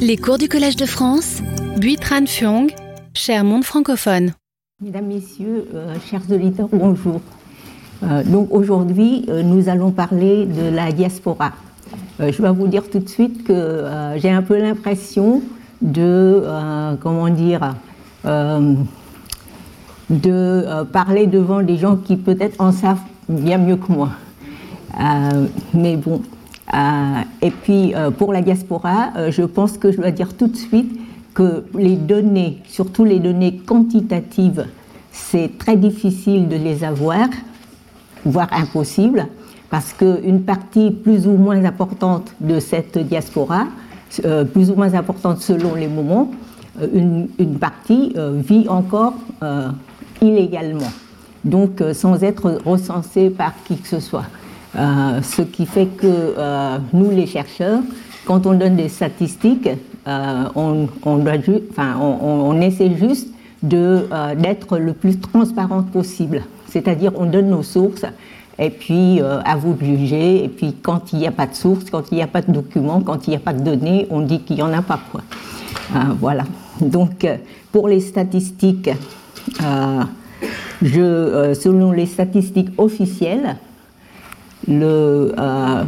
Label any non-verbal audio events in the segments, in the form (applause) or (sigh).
Les cours du Collège de France, Buitran Fuong, cher monde francophone. Mesdames, Messieurs, euh, chers auditeurs, bonjour. Euh, donc aujourd'hui, euh, nous allons parler de la diaspora. je dois vous dire tout de suite que j'ai un peu l'impression de, comment dire, de parler devant des gens qui peut-être en savent bien mieux que moi. mais bon, et puis euh, pour la diaspora, euh, je pense que je dois dire tout de suite que les données, surtout les données quantitatives, c'est très difficile de les avoir, voire impossible, parce qu'une partie plus ou moins importante de cette diaspora, plus ou moins importante selon les moments, une partie vit encore illégalement, donc sans être recensée par qui que ce soit. Euh, ce qui fait que euh, nous, les chercheurs, quand on donne des statistiques, euh, on, essaie juste d'être le plus transparent possible. C'est-à-dire, on donne nos sources, et puis à vous de juger, et puis quand il n'y a pas de source, quand il n'y a pas de documents, quand il n'y a pas de données, on dit qu'il n'y en a pas. Quoi. voilà. Donc, pour les statistiques, selon les statistiques officielles, euh,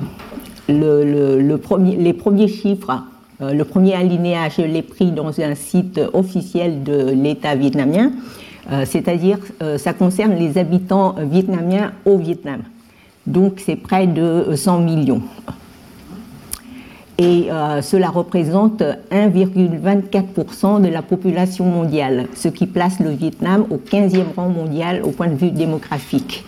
le, premier, les premiers chiffres, euh, le premier alinéa, je l'ai pris dans un site officiel de l'État vietnamien, euh, c'est-à-dire ça concerne les habitants vietnamiens au Vietnam. Donc c'est près de 100 millions. Et cela représente 1,24% de la population mondiale, ce qui place le Vietnam au 15e rang mondial au point de vue démographique.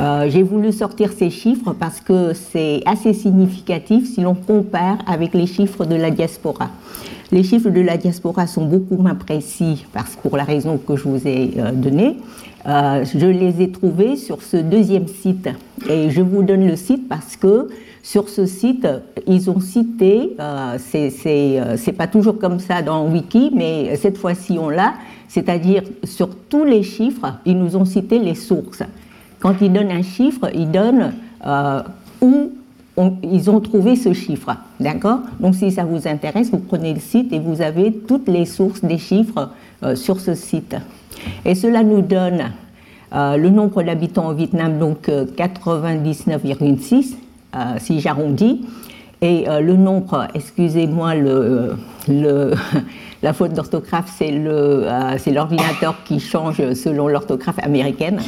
Euh, j'ai voulu sortir ces chiffres parce que c'est assez significatif si l'on compare avec les chiffres de la diaspora. Les chiffres de la diaspora sont beaucoup moins précis parce, pour la raison que je vous ai euh, donnée. Euh, je les ai trouvés sur ce deuxième site et je vous donne le site parce que sur ce site, ils ont cité, c'est pas toujours comme ça dans Wiki, mais cette fois-ci on l'a, c'est-à-dire sur tous les chiffres, ils nous ont cité les sources. Quand ils donnent un chiffre, ils donnent euh, où ils ont trouvé ce chiffre. D'accord? Donc si ça vous intéresse, vous prenez le site et vous avez toutes les sources des chiffres euh, sur ce site. Et cela nous donne euh, le nombre d'habitants au Vietnam, donc 99,6, si j'arrondis, et le nombre, excusez-moi (laughs) la faute d'orthographe, c'est l'ordinateur qui change selon l'orthographe américaine.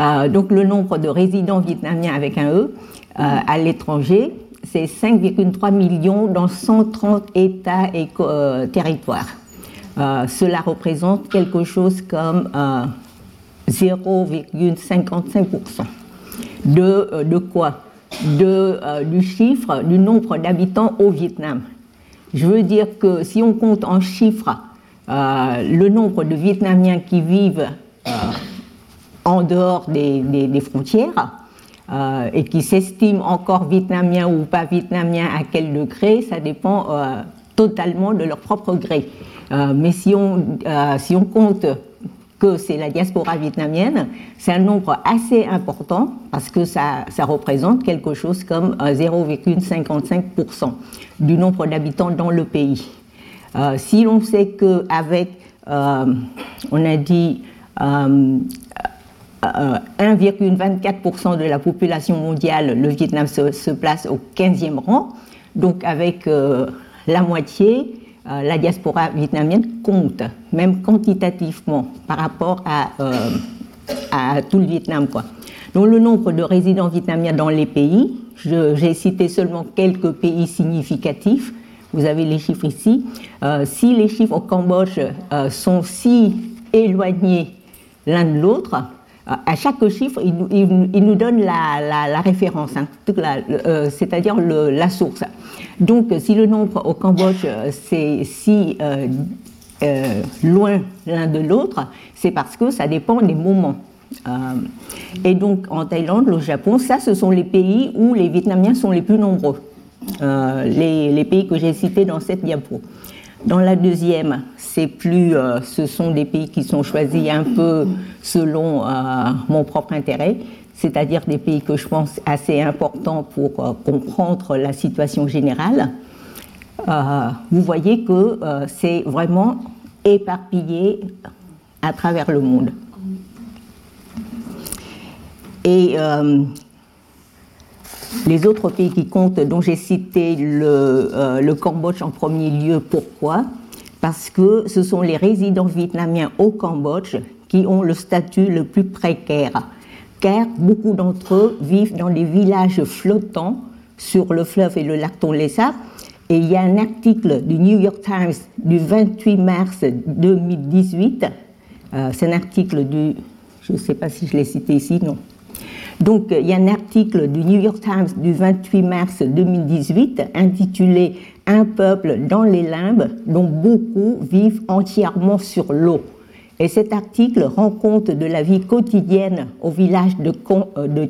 Euh, donc le nombre de résidents vietnamiens avec un E euh, à l'étranger, c'est 5,3 millions dans 130 États et euh, territoires. cela représente quelque chose comme 0,55% de, de quoi? De, Du chiffre du nombre d'habitants au Vietnam. Je veux dire que si on compte en chiffres le nombre de Vietnamiens qui vivent en dehors des, frontières euh, et qui s'estiment encore vietnamiens ou pas vietnamiens à quel degré, ça dépend euh, totalement de leur propre gré. Euh, mais si on, si on compte que c'est la diaspora vietnamienne, c'est un nombre assez important parce que ça, représente quelque chose comme 0,55% du nombre d'habitants dans le pays. si l'on sait qu'avec, on a dit, 1,24% de la population mondiale, le Vietnam se, place au 15e rang. Donc avec euh, la moitié, euh, la diaspora vietnamienne compte, même quantitativement, par rapport à, euh, tout le Vietnam. Donc le nombre de résidents vietnamiens dans les pays, j'ai cité seulement quelques pays significatifs. Vous avez les chiffres ici. si les chiffres au Cambodge sont si éloignés l'un de l'autre, à chaque chiffre, il, nous donne la, référence, hein, euh, c'est-à-dire la source. Donc, si le nombre au Cambodge, euh, c'est si euh, loin l'un de l'autre, c'est parce que ça dépend des moments. et donc, en Thaïlande, au Japon, ça, ce sont les pays où les Vietnamiens sont les plus nombreux. Les, pays que j'ai cités dans cette diapo. Dans la deuxième, c'est plus, euh, ce sont des pays qui sont choisis un peu selon euh, mon propre intérêt, c'est-à-dire des pays que je pense assez importants pour euh, comprendre la situation générale. vous voyez que c'est vraiment éparpillé à travers le monde. Et les autres pays qui comptent, dont j'ai cité le, le, Cambodge en premier lieu, pourquoi? Parce que ce sont les résidents vietnamiens au Cambodge qui ont le statut le plus précaire, car beaucoup d'entre eux vivent dans des villages flottants sur le fleuve et le lac Tonlé Sap. Et il y a un article du New York Times du 28 mars 2018. Euh, c'est un article du. Je ne sais pas si je l'ai cité ici, non. Donc, il y a un article du New York Times du 28 mars 2018 intitulé Un peuple dans les limbes, dont beaucoup vivent entièrement sur l'eau. Et cet article rend compte de la vie quotidienne au village de, euh, de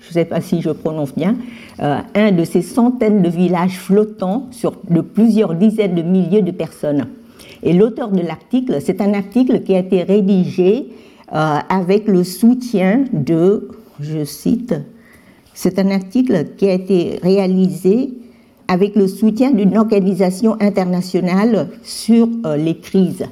je ne sais pas si je prononce bien, euh, un de ces centaines de villages flottants sur de plusieurs dizaines de milliers de personnes. Et l'auteur de l'article, c'est un article qui a été rédigé euh, avec le soutien de, je cite, c'est un article qui a été réalisé avec le soutien d'une organisation internationale sur les crises.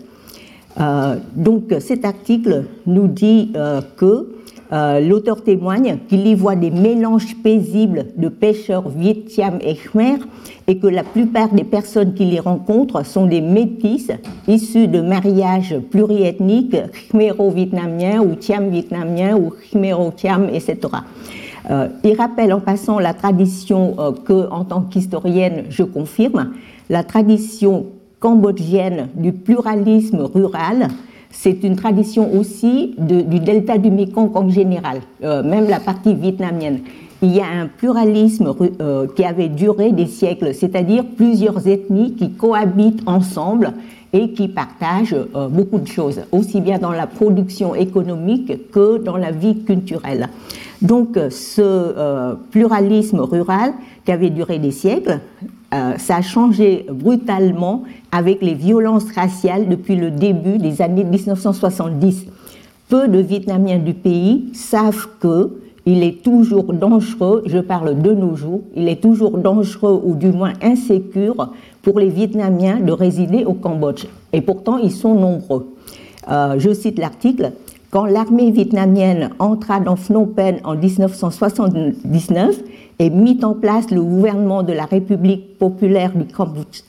Euh, donc cet article nous dit euh, que euh, l'auteur témoigne qu'il y voit des mélanges paisibles de pêcheurs vietnamiens et khmer et que la plupart des personnes qu'il y rencontre sont des métis issus de mariages pluriethniques khmero-vietnamiens ou thiam-vietnamiens ou khmero-thiam, etc. il rappelle en passant la tradition que, en tant qu'historienne, je confirme, la tradition cambodgienne du pluralisme rural, c'est une tradition aussi du delta du Mekong en général, euh, même la partie vietnamienne. Il y a un pluralisme euh, qui avait duré des siècles, c'est-à-dire plusieurs ethnies qui cohabitent ensemble et qui partagent euh, beaucoup de choses, aussi bien dans la production économique que dans la vie culturelle. Donc ce pluralisme rural qui avait duré des siècles euh, ça a changé brutalement avec les violences raciales depuis le début des années 1970. Peu de Vietnamiens du pays savent que il est toujours dangereux, je parle de nos jours, il est toujours dangereux ou du moins insécure pour les Vietnamiens de résider au Cambodge. Et pourtant, ils sont nombreux. Euh, je cite l'article. Quand l'armée vietnamienne entra dans Phnom Penh en 1979, et mit en place le gouvernement de la République populaire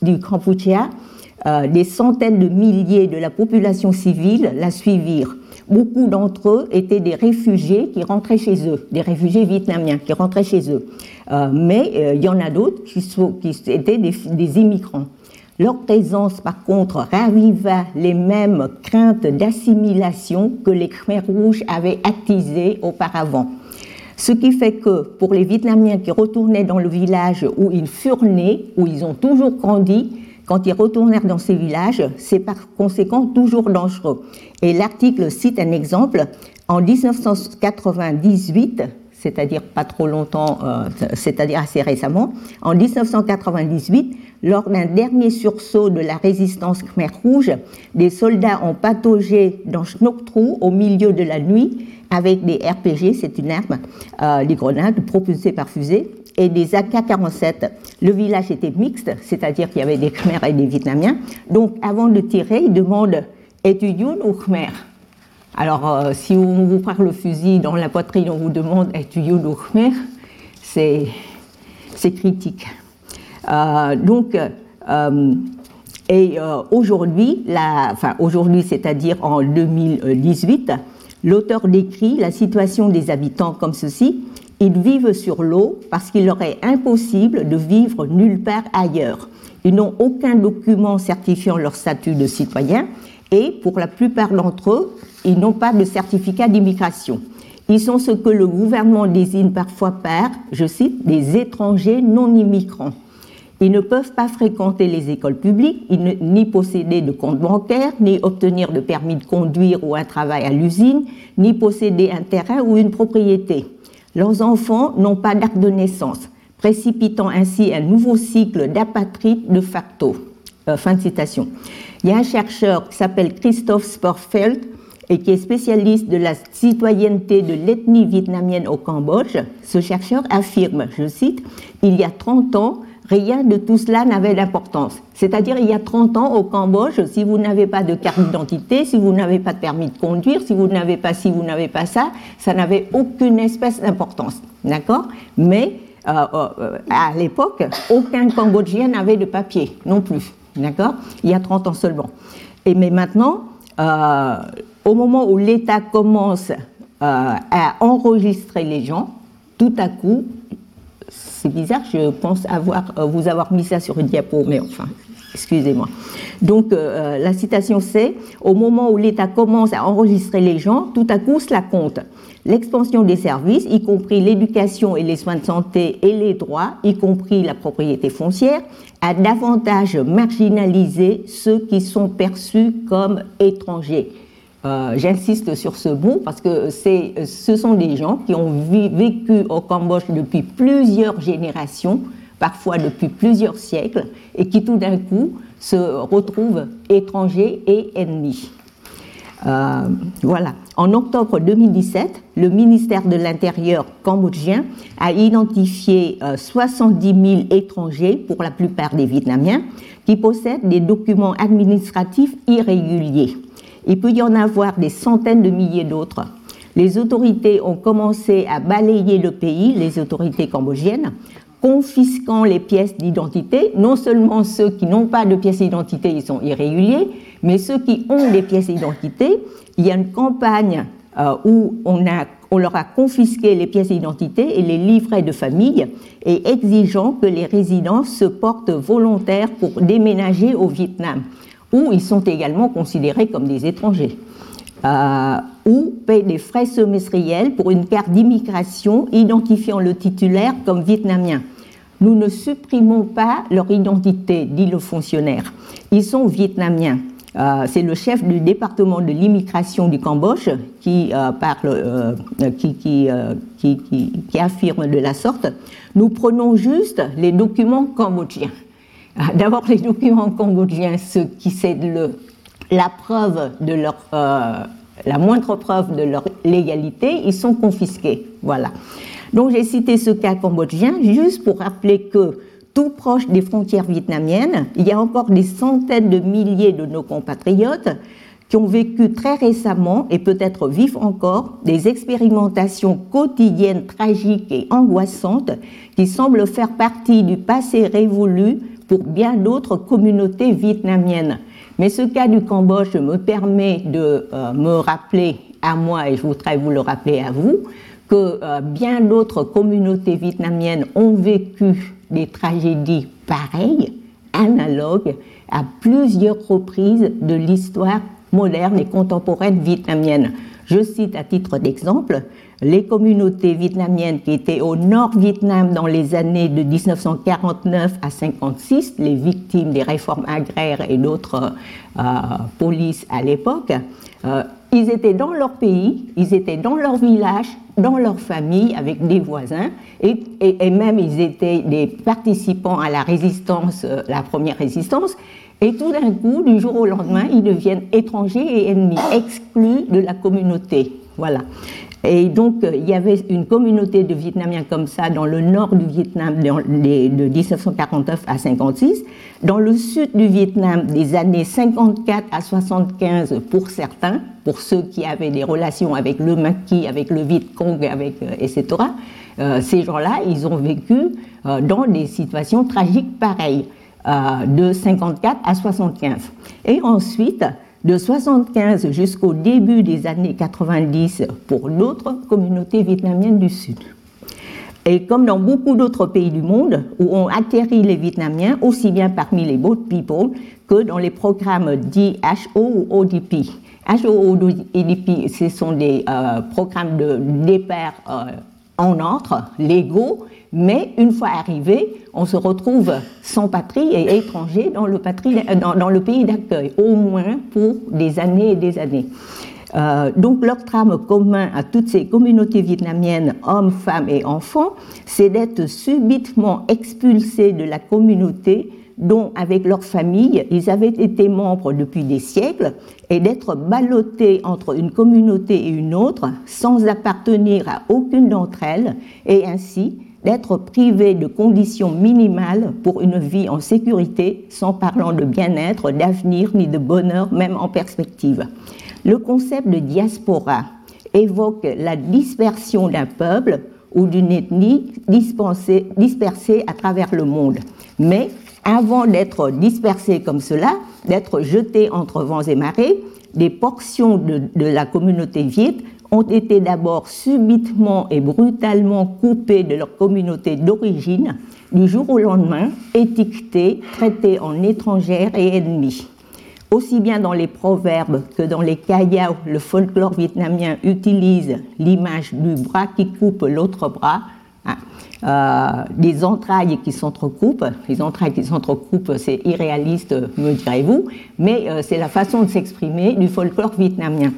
du Kampuchea, euh, des centaines de milliers de la population civile la suivirent. Beaucoup d'entre eux étaient des réfugiés qui rentraient chez eux, des réfugiés vietnamiens qui rentraient chez eux. Euh, mais euh, il y en a d'autres qui, étaient des, des, immigrants. Présence, par contre, raviva les mêmes craintes d'assimilation que les Khmers rouges avaient attisées auparavant. Ce qui fait que pour les Vietnamiens qui retournaient dans le village où ils furent nés, où ils ont toujours grandi, quand ils retournèrent dans ces villages, c'est par conséquent toujours dangereux. Et l'article cite un exemple. En 1998, c'est-à-dire pas trop longtemps, euh, c'est-à-dire assez récemment, en 1998, lors d'un dernier sursaut de la résistance Khmer Rouge, des soldats ont pataugé dans Shnok au milieu de la nuit avec des RPG, c'est une arme, euh, des grenades propulsées par fusée, et des AK-47. Le village était mixte, c'est-à-dire qu'il y avait des Khmers et des Vietnamiens. Donc, avant de tirer, ils demandent Es-tu Yun ou Khmer? Alors, euh, si on vous prend le fusil dans la poitrine, on vous demande Es-tu Yun ou Khmer? C'est critique. Euh, donc, et aujourd'hui, enfin aujourd'hui, c'est-à-dire en 2018, L'auteur décrit la situation des habitants comme ceci. Ils vivent sur l'eau parce qu'il leur est impossible de vivre nulle part ailleurs. Ils n'ont aucun document certifiant leur statut de citoyen et pour la plupart d'entre eux, ils n'ont pas de certificat d'immigration. Ils sont ce que le gouvernement désigne parfois par, je cite, des étrangers non immigrants. Ils ne peuvent pas fréquenter les écoles publiques, ni posséder de compte bancaire, ni obtenir de permis de conduire ou un travail à l'usine, ni posséder un terrain ou une propriété. Leurs enfants n'ont pas d'acte de naissance, précipitant ainsi un nouveau cycle d'apatride de facto. Euh, fin de citation. Il y a un chercheur qui s'appelle Christophe Sporfeld et qui est spécialiste de la citoyenneté de l'ethnie vietnamienne au Cambodge. Ce chercheur affirme, je cite, Il y a 30 ans, Rien de tout cela n'avait d'importance. C'est-à-dire, il y a 30 ans, au Cambodge, si vous n'avez pas de carte d'identité, si vous n'avez pas de permis de conduire, si vous n'avez pas ci, vous n'avez pas ça, ça n'avait aucune espèce d'importance. D'accord? Mais euh, euh, à l'époque, aucun Cambodgien n'avait de papier non plus. D'accord? Il y a 30 ans seulement. Et mais maintenant, euh, au moment où l'État commence à enregistrer les gens, tout à coup, c'est bizarre, je pense avoir, vous avoir mis ça sur une diapo, mais enfin, excusez-moi. Donc la citation c'est, au moment où l'État commence à enregistrer les gens, tout à coup cela compte. L'expansion des services, y compris l'éducation et les soins de santé et les droits, y compris la propriété foncière, a davantage marginalisé ceux qui sont perçus comme étrangers. Euh, j'insiste sur ce mot parce que ce sont des gens qui ont vécu au Cambodge depuis plusieurs générations, parfois depuis plusieurs siècles, et qui tout d'un coup se retrouvent étrangers et ennemis. Euh, voilà. En octobre 2017, le ministère de l'Intérieur cambodgien a identifié 70 euh, 000 étrangers, pour la plupart des Vietnamiens, qui possèdent des documents administratifs irréguliers. Il peut y en avoir des centaines de milliers d'autres. Les autorités ont commencé à balayer le pays, les autorités cambodgiennes, confisquant les pièces d'identité. Non seulement ceux qui n'ont pas de pièces d'identité, ils sont irréguliers, mais ceux qui ont des pièces d'identité, il y a une campagne euh, où on, on, leur a confisqué les pièces d'identité et les livrets de famille et exigeant que les résidents se portent volontaires pour déménager au Vietnam, où ils sont également considérés comme des étrangers. Euh, ou payent des frais semestriels pour une carte d'immigration identifiant le titulaire comme vietnamien. Nous ne supprimons pas leur identité, dit le fonctionnaire. Ils sont vietnamiens. Euh, c'est le chef du département de l'immigration du Cambodge qui, euh, parle, qui, affirme de la sorte. Nous prenons juste les documents cambodgiens. D'abord, les documents cambodgiens, ce qui c'est la preuve de leur, la moindre preuve de leur légalité, ils sont confisqués. Voilà. Donc j'ai cité ce cas cambodgien juste pour rappeler que tout proche des frontières vietnamiennes, il y a encore des centaines de milliers de nos compatriotes qui ont vécu très récemment et peut-être vivent encore des expérimentations quotidiennes tragiques et angoissantes qui semblent faire partie du passé révolu pour bien d'autres communautés vietnamiennes. Mais ce cas du Cambodge me permet de euh, me rappeler à moi, et je voudrais vous le rappeler à vous, que euh, bien d'autres communautés vietnamiennes ont vécu des tragédies pareilles, analogues, à plusieurs reprises de l'histoire moderne et contemporaine vietnamienne. Je cite à titre d'exemple les communautés vietnamiennes qui étaient au nord Vietnam dans les années de 1949 à 56, les victimes des réformes agraires et d'autres euh, polices à l'époque. Euh, ils étaient dans leur pays, ils étaient dans leur village, dans leur famille, avec des voisins, et, même ils étaient des participants à la résistance, euh, la première résistance, et tout d'un coup, du jour au lendemain, ils deviennent étrangers et ennemis, exclus de la communauté. Voilà. Et donc, euh, il y avait une communauté de Vietnamiens comme ça dans le nord du Vietnam de 1949 à 56, dans le sud du Vietnam des années 54 à 75 pour certains, pour ceux qui avaient des relations avec le maquis, avec le Viet Cong, avec, euh, etc. Euh, ces gens-là, ils ont vécu dans des situations tragiques pareilles, de 54 à 75. Et ensuite, de 75 jusqu'au début des années 90 pour d'autres communautés vietnamiennes du Sud. Et comme dans beaucoup d'autres pays du monde où ont atterri les Vietnamiens, aussi bien parmi les boat people que dans les programmes dits HO ou ODP. HO ou ODP, ce sont des euh, programmes de départ euh, en ordre, légaux, mais une fois arrivé, on se retrouve sans patrie et étranger dans le, dans, le pays d'accueil, au moins pour des années et des années. Euh, donc leur trame commun à toutes ces communautés vietnamiennes, hommes, femmes et enfants, c'est d'être subitement expulsés de la communauté dont, avec leur famille, ils avaient été membres depuis des siècles, et d'être ballottés entre une communauté et une autre sans appartenir à aucune d'entre elles, et ainsi d'être privés de conditions minimales pour une vie en sécurité, sans parlant de bien-être, d'avenir ni de bonheur, même en perspective. Le concept de diaspora évoque la dispersion d'un peuple ou d'une ethnie dispersée à travers le monde. Mais avant d'être dispersé comme cela, d'être jeté entre vents et marées, des portions de, la communauté viet ont été d'abord subitement et brutalement coupées de leur communauté d'origine, du jour au lendemain, étiquetées, traitées en étrangères et ennemies. Aussi bien dans les proverbes que dans les kayao, le folklore vietnamien utilise l'image du bras qui coupe l'autre bras, des entrailles qui s'entrecoupent. Les entrailles qui s'entrecoupent, c'est irréaliste, me direz-vous, mais euh, c'est la façon de s'exprimer du folklore vietnamien.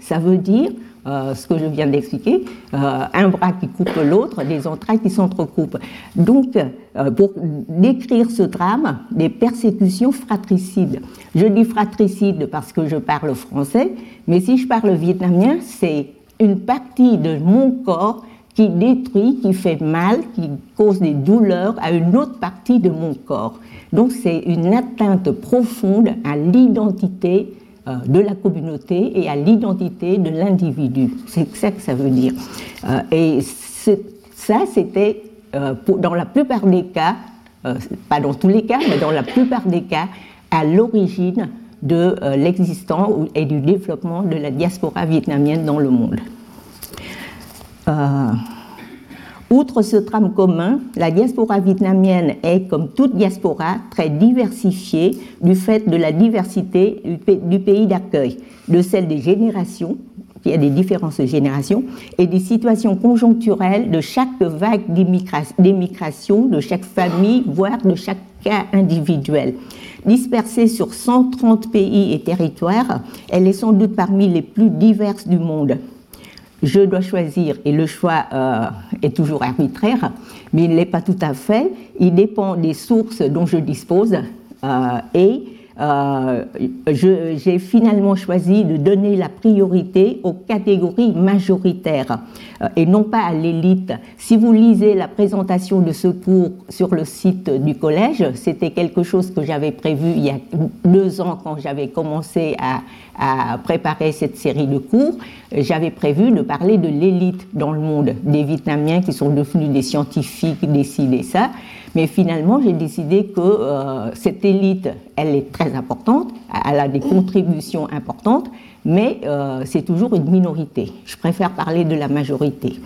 Ça veut dire euh, ce que je viens d'expliquer, euh, un bras qui coupe l'autre, des entrailles qui s'entrecoupent. Donc, euh, pour décrire ce drame, des persécutions fratricides. Je dis fratricide parce que je parle français, mais si je parle vietnamien, c'est une partie de mon corps qui détruit, qui fait mal, qui cause des douleurs à une autre partie de mon corps. Donc c'est une atteinte profonde à l'identité euh, de la communauté et à l'identité de l'individu. C'est ça que ça veut dire. Euh, et ça, c'était euh, dans la plupart des cas, pas dans tous les cas, mais dans la plupart des cas, à l'origine de l'existence et du développement de la diaspora vietnamienne dans le monde. Outre ce trame commun, la diaspora vietnamienne est, comme toute diaspora, très diversifiée du fait de la diversité du pays d'accueil, de celle des générations, il y a des différences de générations, et des situations conjoncturelles de chaque vague d'émigration, de chaque famille, voire de chaque cas individuel. Dispersée sur 130 pays et territoires, elle est sans doute parmi les plus diverses du monde. Je dois choisir, et le choix euh, est toujours arbitraire, mais il n'est pas tout à fait, il dépend des sources dont je dispose, euh, et euh, j'ai finalement choisi de donner la priorité aux catégories majoritaires euh, et non pas à l'élite. Si vous lisez la présentation de ce cours sur le site du collège, c'était quelque chose que j'avais prévu il y a deux ans quand j'avais commencé à, préparer cette série de cours. J'avais prévu de parler de l'élite dans le monde, des Vietnamiens qui sont devenus des scientifiques, des ci, ça. Mais finalement, j'ai décidé que euh, cette élite, elle est très importante, elle a des contributions importantes, mais euh, c'est toujours une minorité. Je préfère parler de la majorité.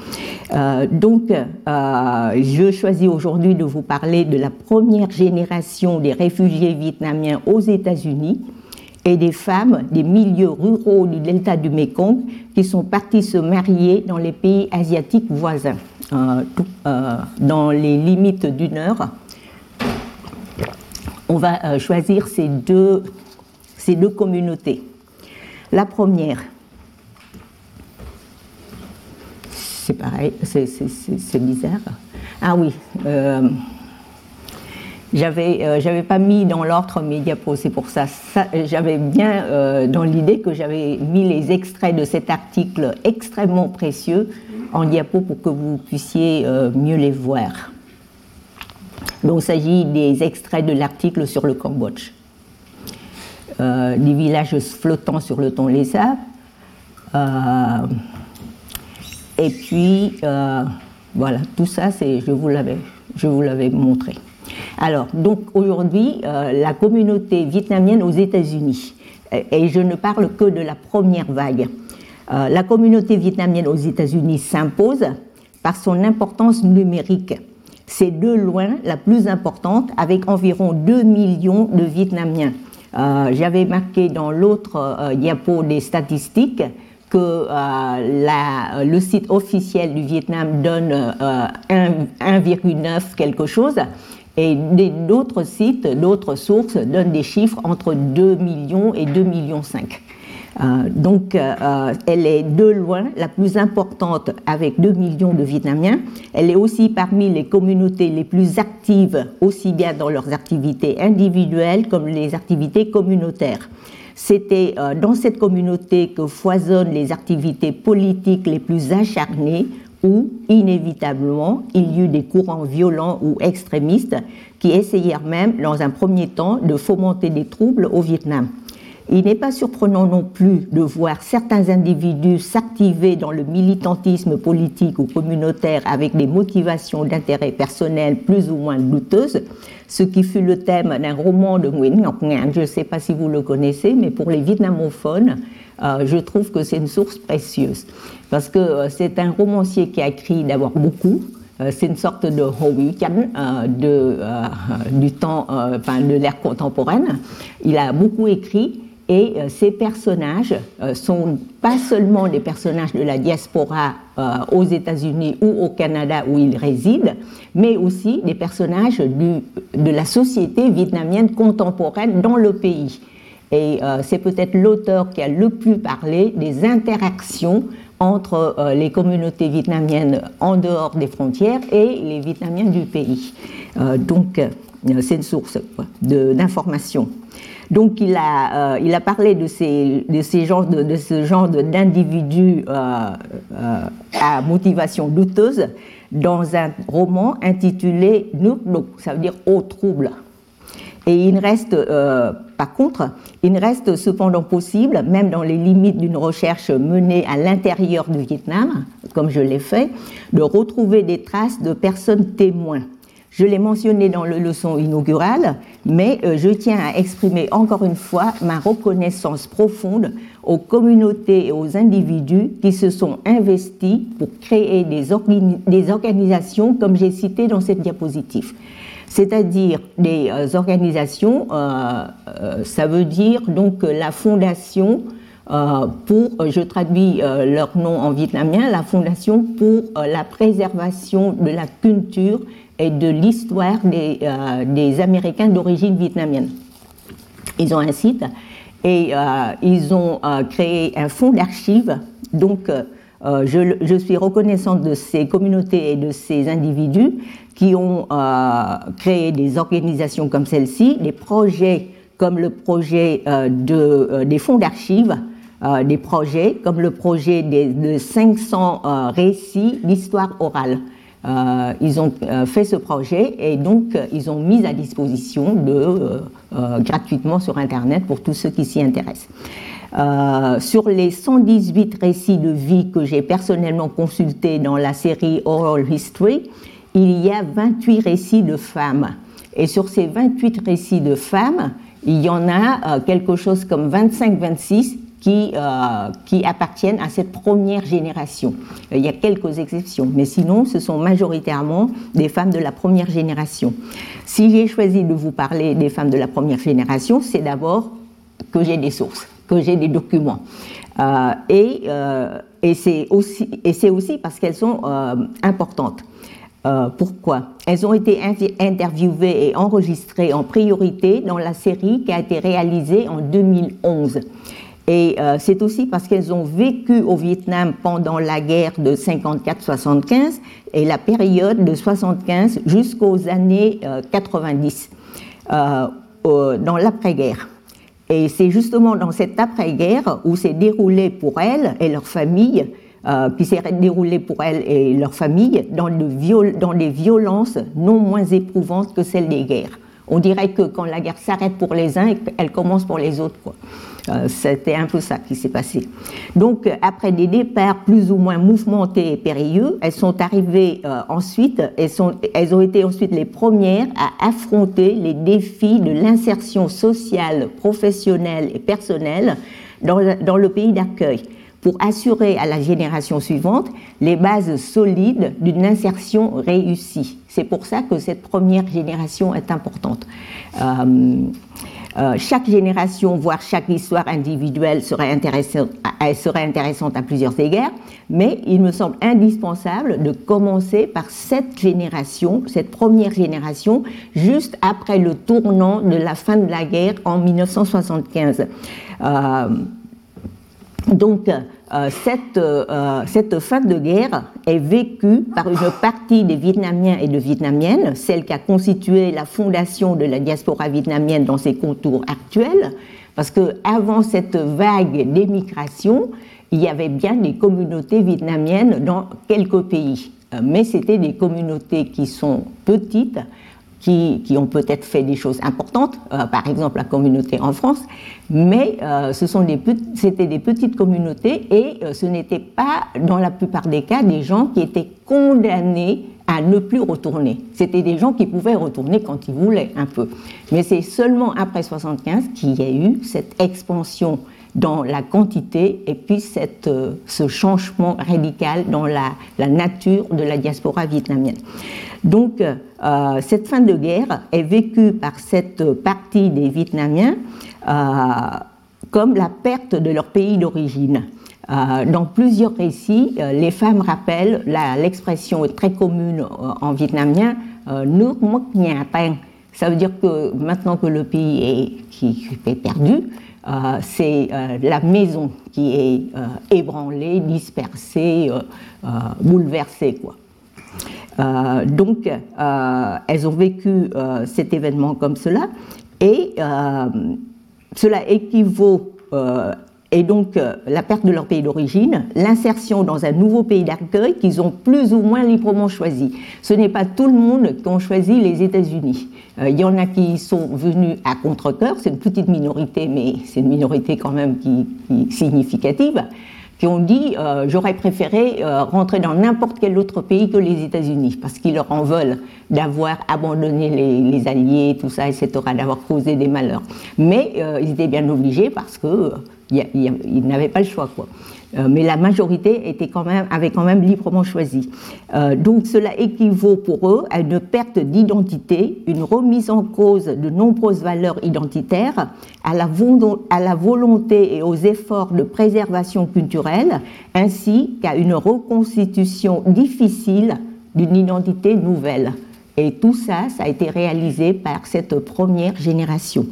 Euh, donc, je choisis aujourd'hui de vous parler de la première génération des réfugiés vietnamiens aux États-Unis et des femmes des milieux ruraux du delta du Mekong qui sont parties se marier dans les pays asiatiques voisins. Euh, euh, dans les limites d'une heure, on va euh, choisir ces deux, ces deux communautés. La première, c'est pareil, c'est bizarre. Ah oui, j'avais j'avais pas mis dans l'ordre mes diapos, c'est pour ça. j'avais bien dans l'idée que j'avais mis les extraits de cet article extrêmement précieux en diapo pour que vous puissiez euh, mieux les voir. Donc, il s'agit des extraits de l'article sur le Cambodge. Euh, des villages flottants sur le Tonlé Euh, et puis, euh, voilà, tout ça, je vous l'avais montré. Alors, donc aujourd'hui, la communauté vietnamienne aux États-Unis, et je ne parle que de la première vague. Euh, la communauté vietnamienne aux États-Unis s'impose par son importance numérique. C'est de loin la plus importante, avec environ 2 millions de Vietnamiens. Euh, j'avais marqué dans l'autre euh, diapo des statistiques que le site officiel du Vietnam donne 1,9 quelque chose, et d'autres sites, d'autres sources donnent des chiffres entre 2 millions et 2 millions 5. Euh, donc, euh, euh, elle est de loin la plus importante avec 2 millions de Vietnamiens. Elle est aussi parmi les communautés les plus actives, aussi bien dans leurs activités individuelles comme les activités communautaires. C'était dans cette communauté que foisonnent les activités politiques les plus acharnées où, inévitablement, il y eut des courants violents ou extrémistes qui essayèrent même, dans un premier temps, de fomenter des troubles au Vietnam. Il n'est pas surprenant non plus de voir certains individus s'activer dans le militantisme politique ou communautaire avec des motivations d'intérêt personnel plus ou moins douteuses, ce qui fut le thème d'un roman de Nguyen Ngoc Ngan. Je ne sais pas si vous le connaissez, mais pour les vietnamophones, euh, je trouve que c'est une source précieuse. Parce que euh, c'est un romancier qui a écrit d'abord beaucoup, euh, c'est une sorte de Hou Chan de, du temps, enfin, de l'ère contemporaine. Il a beaucoup écrit et ces personnages sont pas seulement des personnages de la diaspora aux États-Unis ou au Canada où ils résident, mais aussi des personnages de la société vietnamienne contemporaine dans le pays. Et euh, c'est peut-être l'auteur qui a le plus parlé des interactions entre euh, les communautés vietnamiennes en dehors des frontières et les Vietnamiens du pays. Euh, donc, c'est une source d'information. Donc, il a, il a parlé de, ces, de, ces genres de, de ce genre d'individus à motivation douteuse dans un roman intitulé Nuk, ça veut dire au trouble. Et il reste, euh, par contre, il reste cependant possible, même dans les limites d'une recherche menée à l'intérieur du Vietnam, comme je l'ai fait, de retrouver des traces de personnes témoins. Je l'ai mentionné dans le leçon inaugurale, mais euh, je tiens à exprimer encore une fois ma reconnaissance profonde aux communautés et aux individus qui se sont investis pour créer des, des organisations comme j'ai cité dans cette diapositive. C'est-à-dire des euh, organisations, euh, ça veut dire donc la fondation pour, je traduis leur nom en vietnamien, la fondation pour la préservation de la culture et de l'histoire des, des, Américains d'origine vietnamienne. Ils ont un site et ils ont créé un fonds d'archives, donc euh, je, suis reconnaissante de ces communautés et de ces individus qui ont euh, créé des organisations comme celle-ci, des projets comme le projet euh, de, des fonds d'archives, des projets comme le projet de 500 récits d'histoire orale. Ils ont fait ce projet et donc ils ont mis à disposition gratuitement sur Internet pour tous ceux qui s'y intéressent. Euh, sur les 118 récits de vie que j'ai personnellement consultés dans la série Oral History, il y a 28 récits de femmes. Et sur ces 28 récits de femmes, il y en a euh, quelque chose comme 25-26 qui, euh, qui appartiennent à cette première génération. Il y a quelques exceptions, mais sinon, ce sont majoritairement des femmes de la première génération. Si j'ai choisi de vous parler des femmes de la première génération, c'est d'abord que j'ai des sources que j'ai des documents. Euh, et, euh, c'est aussi, parce qu'elles sont euh, importantes. pourquoi? Elles ont été interviewées et enregistrées en priorité dans la série qui a été réalisée en 2011. Et c'est aussi parce qu'elles ont vécu au Vietnam pendant la guerre de 54-75 et la période de 75 jusqu'aux années 90, dans l'après-guerre. Et c'est justement dans cette après-guerre où s'est déroulé pour elles et leur famille, euh, qui s'est déroulé pour elles et leur famille dans, dans des violences non moins éprouvantes que celles des guerres. On dirait que quand la guerre s'arrête pour les uns, elle commence pour les autres. Euh, c'était un peu ça qui s'est passé. Donc, après des départs plus ou moins mouvementés et périlleux, elles sont arrivées euh, ensuite, elles, elles ont été ensuite les premières à affronter les défis de l'insertion sociale, professionnelle et personnelle dans, le pays d'accueil pour assurer à la génération suivante les bases solides d'une insertion réussie. C'est pour ça que cette première génération est importante. Euh, euh, chaque génération, voire chaque histoire individuelle serait intéressante, serait intéressante à plusieurs égards, mais il me semble indispensable de commencer par cette génération, cette première génération, juste après le tournant de la fin de la guerre en 1975. Euh, Donc, cette, cette, fin de guerre est vécue par une partie des Vietnamiens et de Vietnamiennes, celle qui a constitué la fondation de la diaspora vietnamienne dans ses contours actuels, parce qu'avant cette vague d'émigration, il y avait bien des communautés vietnamiennes dans quelques pays, euh, mais c'était des communautés qui sont petites, qui, ont peut-être fait des choses importantes, euh, par exemple la communauté en France, mais euh, ce des, c'était des petites communautés et ce n'était pas, dans la plupart des cas, des gens qui étaient condamnés à ne plus retourner. C'était des gens qui pouvaient retourner quand ils voulaient un peu. Mais c'est seulement après 75 qu'il y a eu cette expansion dans la quantité et puis euh, ce changement radical dans la, la, nature de la diaspora vietnamienne. Donc euh, cette fin de guerre est vécue par cette partie des Vietnamiens euh, comme la perte de leur pays d'origine. Euh, dans plusieurs récits, les femmes rappellent l'expression très commune en vietnamien nước mất nhà Ça veut dire que maintenant que le pays est perdu, c'est la maison qui est ébranlée, dispersée, bouleversée. Quoi. Donc, elles ont vécu cet événement comme cela, et cela équivaut et donc euh, la perte de leur pays d'origine, l'insertion dans un nouveau pays d'accueil qu'ils ont plus ou moins librement choisi. Ce n'est pas tout le monde qui a choisi les États-Unis. Euh, il y en a qui sont venus à contre-cœur, c'est une petite minorité, mais c'est une minorité quand même qui, significative, qui ont dit euh, j'aurais préféré rentrer dans n'importe quel autre pays que les États-Unis, parce qu'ils leur en veulent d'avoir abandonné les, les, alliés, tout ça, etc., d'avoir causé des malheurs. Mais ils étaient bien obligés parce que ils n'avaient pas le choix. Quoi. Euh, mais la majorité était quand même, avait quand même librement choisi. Euh, donc cela équivaut pour eux à une perte d'identité, une remise en cause de nombreuses valeurs identitaires, à la, à la volonté et aux efforts de préservation culturelle, ainsi qu'à une reconstitution difficile d'une identité nouvelle. Et tout ça, ça a été réalisé par cette première génération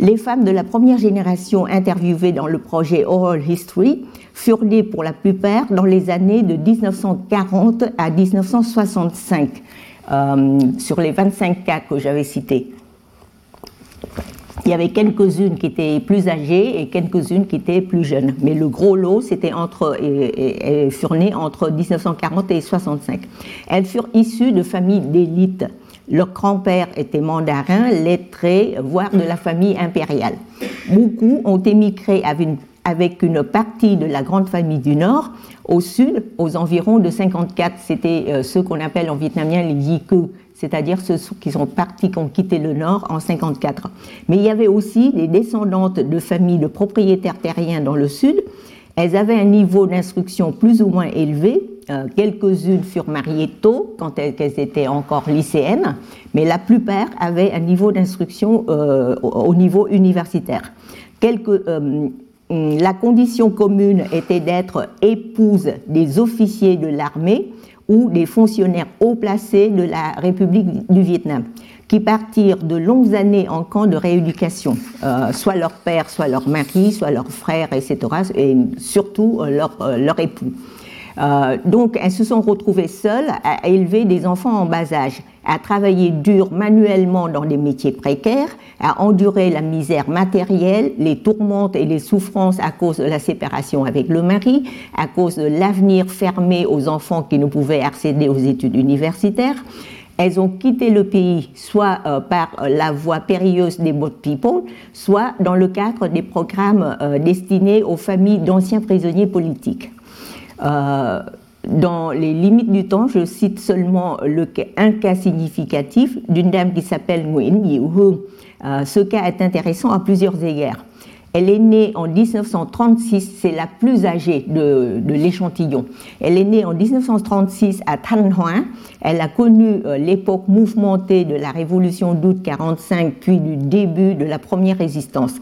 les femmes de la première génération interviewées dans le projet Oral History furent nées pour la plupart dans les années de 1940 à 1965, euh, sur les 25 cas que j'avais cités. Il y avait quelques-unes qui étaient plus âgées et quelques-unes qui étaient plus jeunes. Mais le gros lot, c'était entre, elles furent nées entre 1940 et 65. Elles furent issues de familles d'élite leur grand-père était mandarin, lettré, voire de la famille impériale. Beaucoup ont émigré avec une partie de la grande famille du Nord au sud, aux environs de 54. C'était euh, ceux qu'on appelle en vietnamien les Yiku, c'est-à-dire ceux qui sont partis, qui ont quitté le Nord en 54. Mais il y avait aussi des descendantes de familles de propriétaires terriens dans le Sud. Elles avaient un niveau d'instruction plus ou moins élevé, quelques-unes furent mariées tôt, quand elles, étaient encore lycéennes, mais la plupart avaient un niveau d'instruction euh, au niveau universitaire. Euh, la condition commune était d'être épouse des officiers de l'armée ou des fonctionnaires haut placés de la République du Vietnam, qui partirent de longues années en camp de rééducation, soit leur père, soit leur mari, soit leur frère, etc., et surtout leur époux. Euh, donc, elles se sont retrouvées seules à élever des enfants en bas âge, à travailler dur manuellement dans des métiers précaires, à endurer la misère matérielle, les tourmentes et les souffrances à cause de la séparation avec le mari, à cause de l'avenir fermé aux enfants qui ne pouvaient accéder aux études universitaires. Elles ont quitté le pays soit euh, par la voie périlleuse des boat people, soit dans le cadre des programmes euh, destinés aux familles d'anciens prisonniers politiques. Euh, dans les limites du temps, je cite seulement le, un cas significatif d'une dame qui s'appelle Nguyen Yi euh, ce cas est intéressant à plusieurs égards. Elle est née en 1936, c'est la plus âgée de, l'échantillon. Elle est née en 1936 à Hoa. Elle a connu euh, l'époque mouvementée de la révolution d'août 45, puis du début de la première résistance.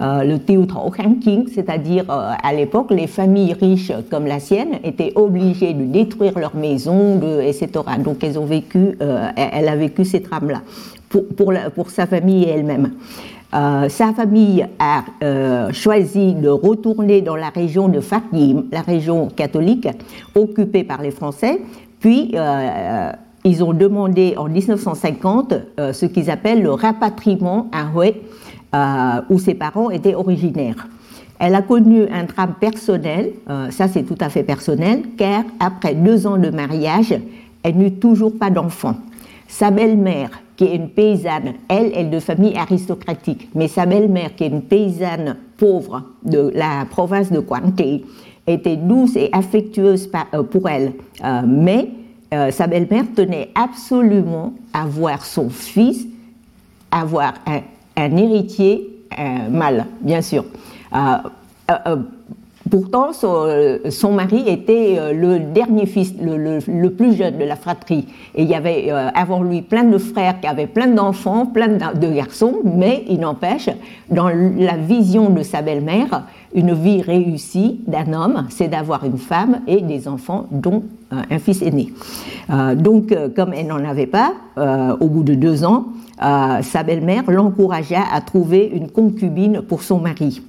Euh, le Kháng King, c'est-à-dire euh, à l'époque, les familles riches comme la sienne étaient obligées de détruire leurs maisons, etc. Donc elles ont vécu, elle a vécu ces trames-là. pour, sa famille et elle-même. Sa famille a choisi de retourner dans la région de Fatim, la région catholique occupée par les Français, puis ils ont demandé en 1950 ce qu'ils appellent le rapatriement à Hue, où ses parents étaient originaires. Elle a connu un drame personnel, euh, ça c'est tout à fait personnel, car après deux ans de mariage, elle n'eut toujours pas d'enfant. Sa belle-mère, qui est une paysanne, elle, est de famille aristocratique, mais sa belle-mère, qui est une paysanne pauvre de la province de Quanté, était douce et affectueuse euh, pour elle. Euh, mais sa belle-mère tenait absolument à voir son fils avoir un, un héritier mâle, bien sûr. Euh, euh, euh, pourtant, son, mari était le dernier fils, le, plus jeune de la fratrie. Et il y avait avant lui plein de frères qui avaient plein d'enfants, plein de garçons, mais il n'empêche, dans la vision de sa belle-mère, une vie réussie d'un homme, c'est d'avoir une femme et des enfants, dont un fils aîné. donc, comme elle n'en avait pas, au bout de deux ans, sa belle-mère l'encouragea à trouver une concubine pour son mari.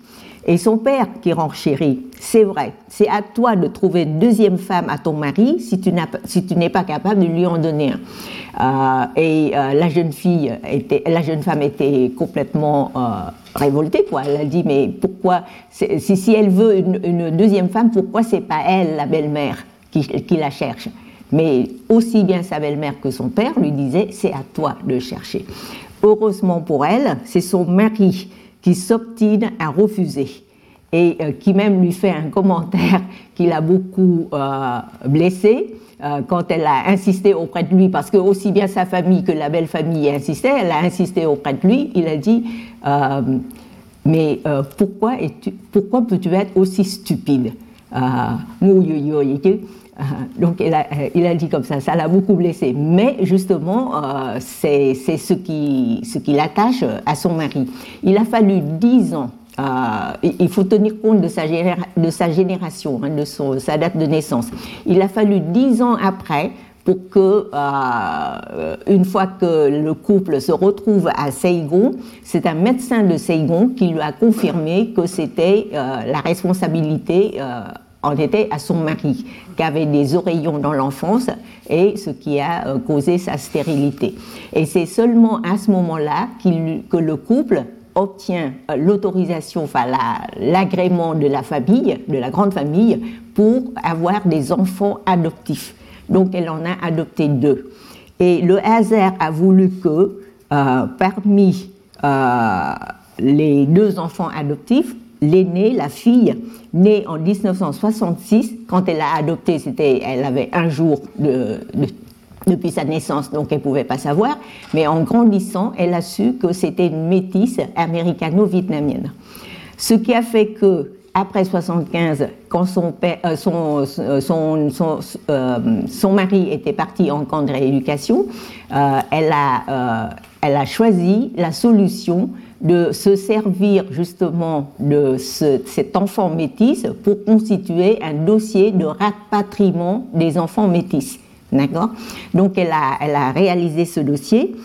Et son père qui renchérit, c'est vrai, c'est à toi de trouver une deuxième femme à ton mari si tu n'es pas capable de lui en donner un. Euh, et euh, la jeune fille était, la jeune femme était complètement euh, révoltée. Elle a dit mais pourquoi si, elle veut une, deuxième femme, pourquoi c'est pas elle la belle-mère qui, qui la cherche? Mais aussi bien sa belle-mère que son père lui disaient c'est à toi de chercher. Heureusement pour elle, c'est son mari qui s'obstine à refuser et euh, qui même lui fait un commentaire (laughs) qui l'a beaucoup euh, blessé euh, quand elle a insisté auprès de lui, parce que aussi bien sa famille que la belle famille insistait, elle a insisté auprès de lui, il a dit Mais pourquoi, pourquoi peux-tu être aussi stupide (laughs) donc il a, il a, dit comme ça, ça l'a beaucoup blessé. Mais justement, c'est ce qui, l'attache à son mari. Il a fallu dix ans euh, il faut tenir compte de sa, génération, hein, de sa date de naissance. Il a fallu dix ans après pour que, euh, une fois que le couple se retrouve à Saigon, c'est un médecin de Saigon qui lui a confirmé que c'était euh, la responsabilité en était à son mari, qui avait des oreillons dans l'enfance et ce qui a causé sa stérilité. Et c'est seulement à ce moment-là que le couple obtient euh, l'autorisation, enfin l'agrément de la famille, de la grande famille, pour avoir des enfants adoptifs. Donc elle en a adopté deux. Et le hasard a voulu que euh, parmi euh, les deux enfants adoptifs, l'aîné, la fille, née en 1966, quand elle a adopté, c'était, elle avait un jour de, de, depuis sa naissance, donc elle ne pouvait pas savoir, mais en grandissant, elle a su que c'était une métisse américano-vietnamienne. Ce qui a fait que, après 75, quand son, père, euh, son, euh, son, son, euh, son, mari était parti en camp de rééducation, elle, a, elle a choisi la solution de se servir justement de cet enfant métis pour constituer un dossier de rapatriement des enfants métis. D'accord? Donc elle a, elle a réalisé ce dossier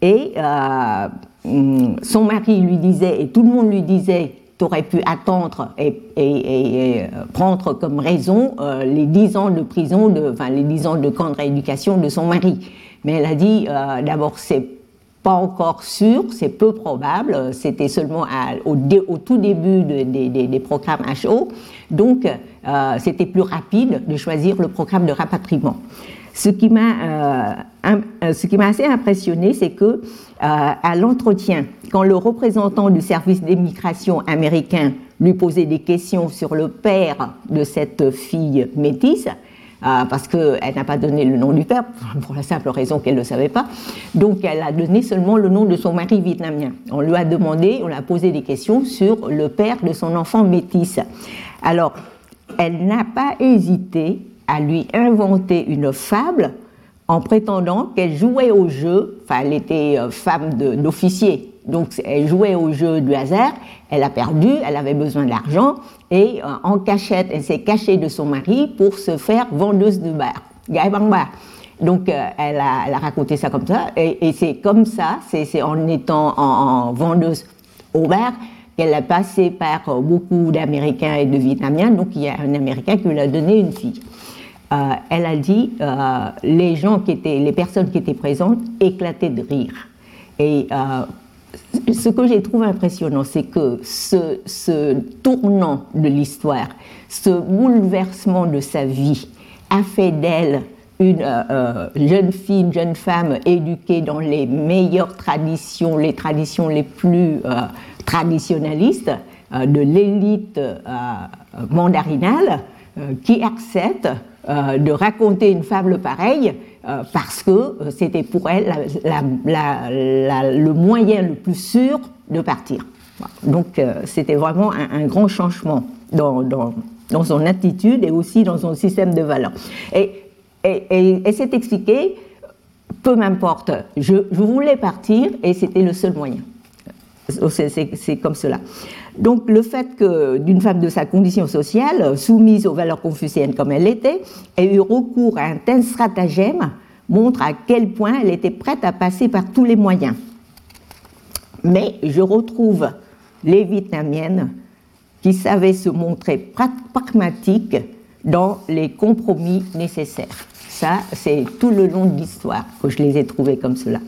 et euh, mm, son mari lui disait, et tout le monde lui disait, tu aurais pu attendre et, euh, prendre comme raison euh, les dix ans de prison, enfin les dix ans de camp de rééducation de son mari. Mais elle a dit, d'abord, c'est pas encore sûr, c'est peu probable, c'était seulement au, tout début des, programmes HO, donc c'était plus rapide de choisir le programme de rapatriement. Ce qui m'a euh, euh, assez impressionné, c'est que euh, à l'entretien, quand le représentant du service d'immigration américain lui posait des questions sur le père de cette fille métisse, parce qu'elle n'a pas donné le nom du père, (laughs) pour la simple raison qu'elle ne le savait pas. Donc elle a donné seulement le nom de son mari vietnamien. On lui a demandé, on lui a posé des questions sur le père de son enfant métisse. Alors, elle n'a pas hésité à lui inventer une fable en prétendant qu'elle jouait au jeu, enfin elle était euh, femme d'officier, donc elle jouait au jeu du hasard, elle a perdu, elle avait besoin d'argent, et euh, en cachette, elle s'est cachée de son mari pour se faire vendeuse de bar. Donc, elle a, raconté ça comme ça. Et, c'est comme ça, c'est en étant en, vendeuse au bar, qu'elle a passé par beaucoup d'Américains et de Vietnamiens. Donc, il y a un Américain qui lui a donné une fille. elle a dit, les gens qui étaient, les personnes qui étaient présentes éclataient de rire. Et ce que j'ai trouvé impressionnant, c'est que ce, tournant de l'histoire, ce bouleversement de sa vie, a fait d'elle une euh, euh, jeune fille, une jeune femme éduquée dans les meilleures traditions, les traditions les plus euh, traditionnalistes de l'élite mandarinale, qui accepte de raconter une fable pareille parce que euh, c'était pour elle le moyen le plus sûr de partir. Donc euh, c'était vraiment un, grand changement dans, dans, son attitude et aussi dans son système de valeurs. Et, et, et, s'est expliqué, peu m'importe, je, voulais partir et c'était le seul moyen. C'est comme cela. Donc le fait que d'une femme de sa condition sociale, soumise aux valeurs confucéennes comme elle l'était, ait eu recours à un tel stratagème montre à quel point elle était prête à passer par tous les moyens. Mais je retrouve les Vietnamiennes qui savaient se montrer pragmatiques dans les compromis nécessaires. Ça, c'est tout le long de l'histoire que je les ai trouvés comme cela.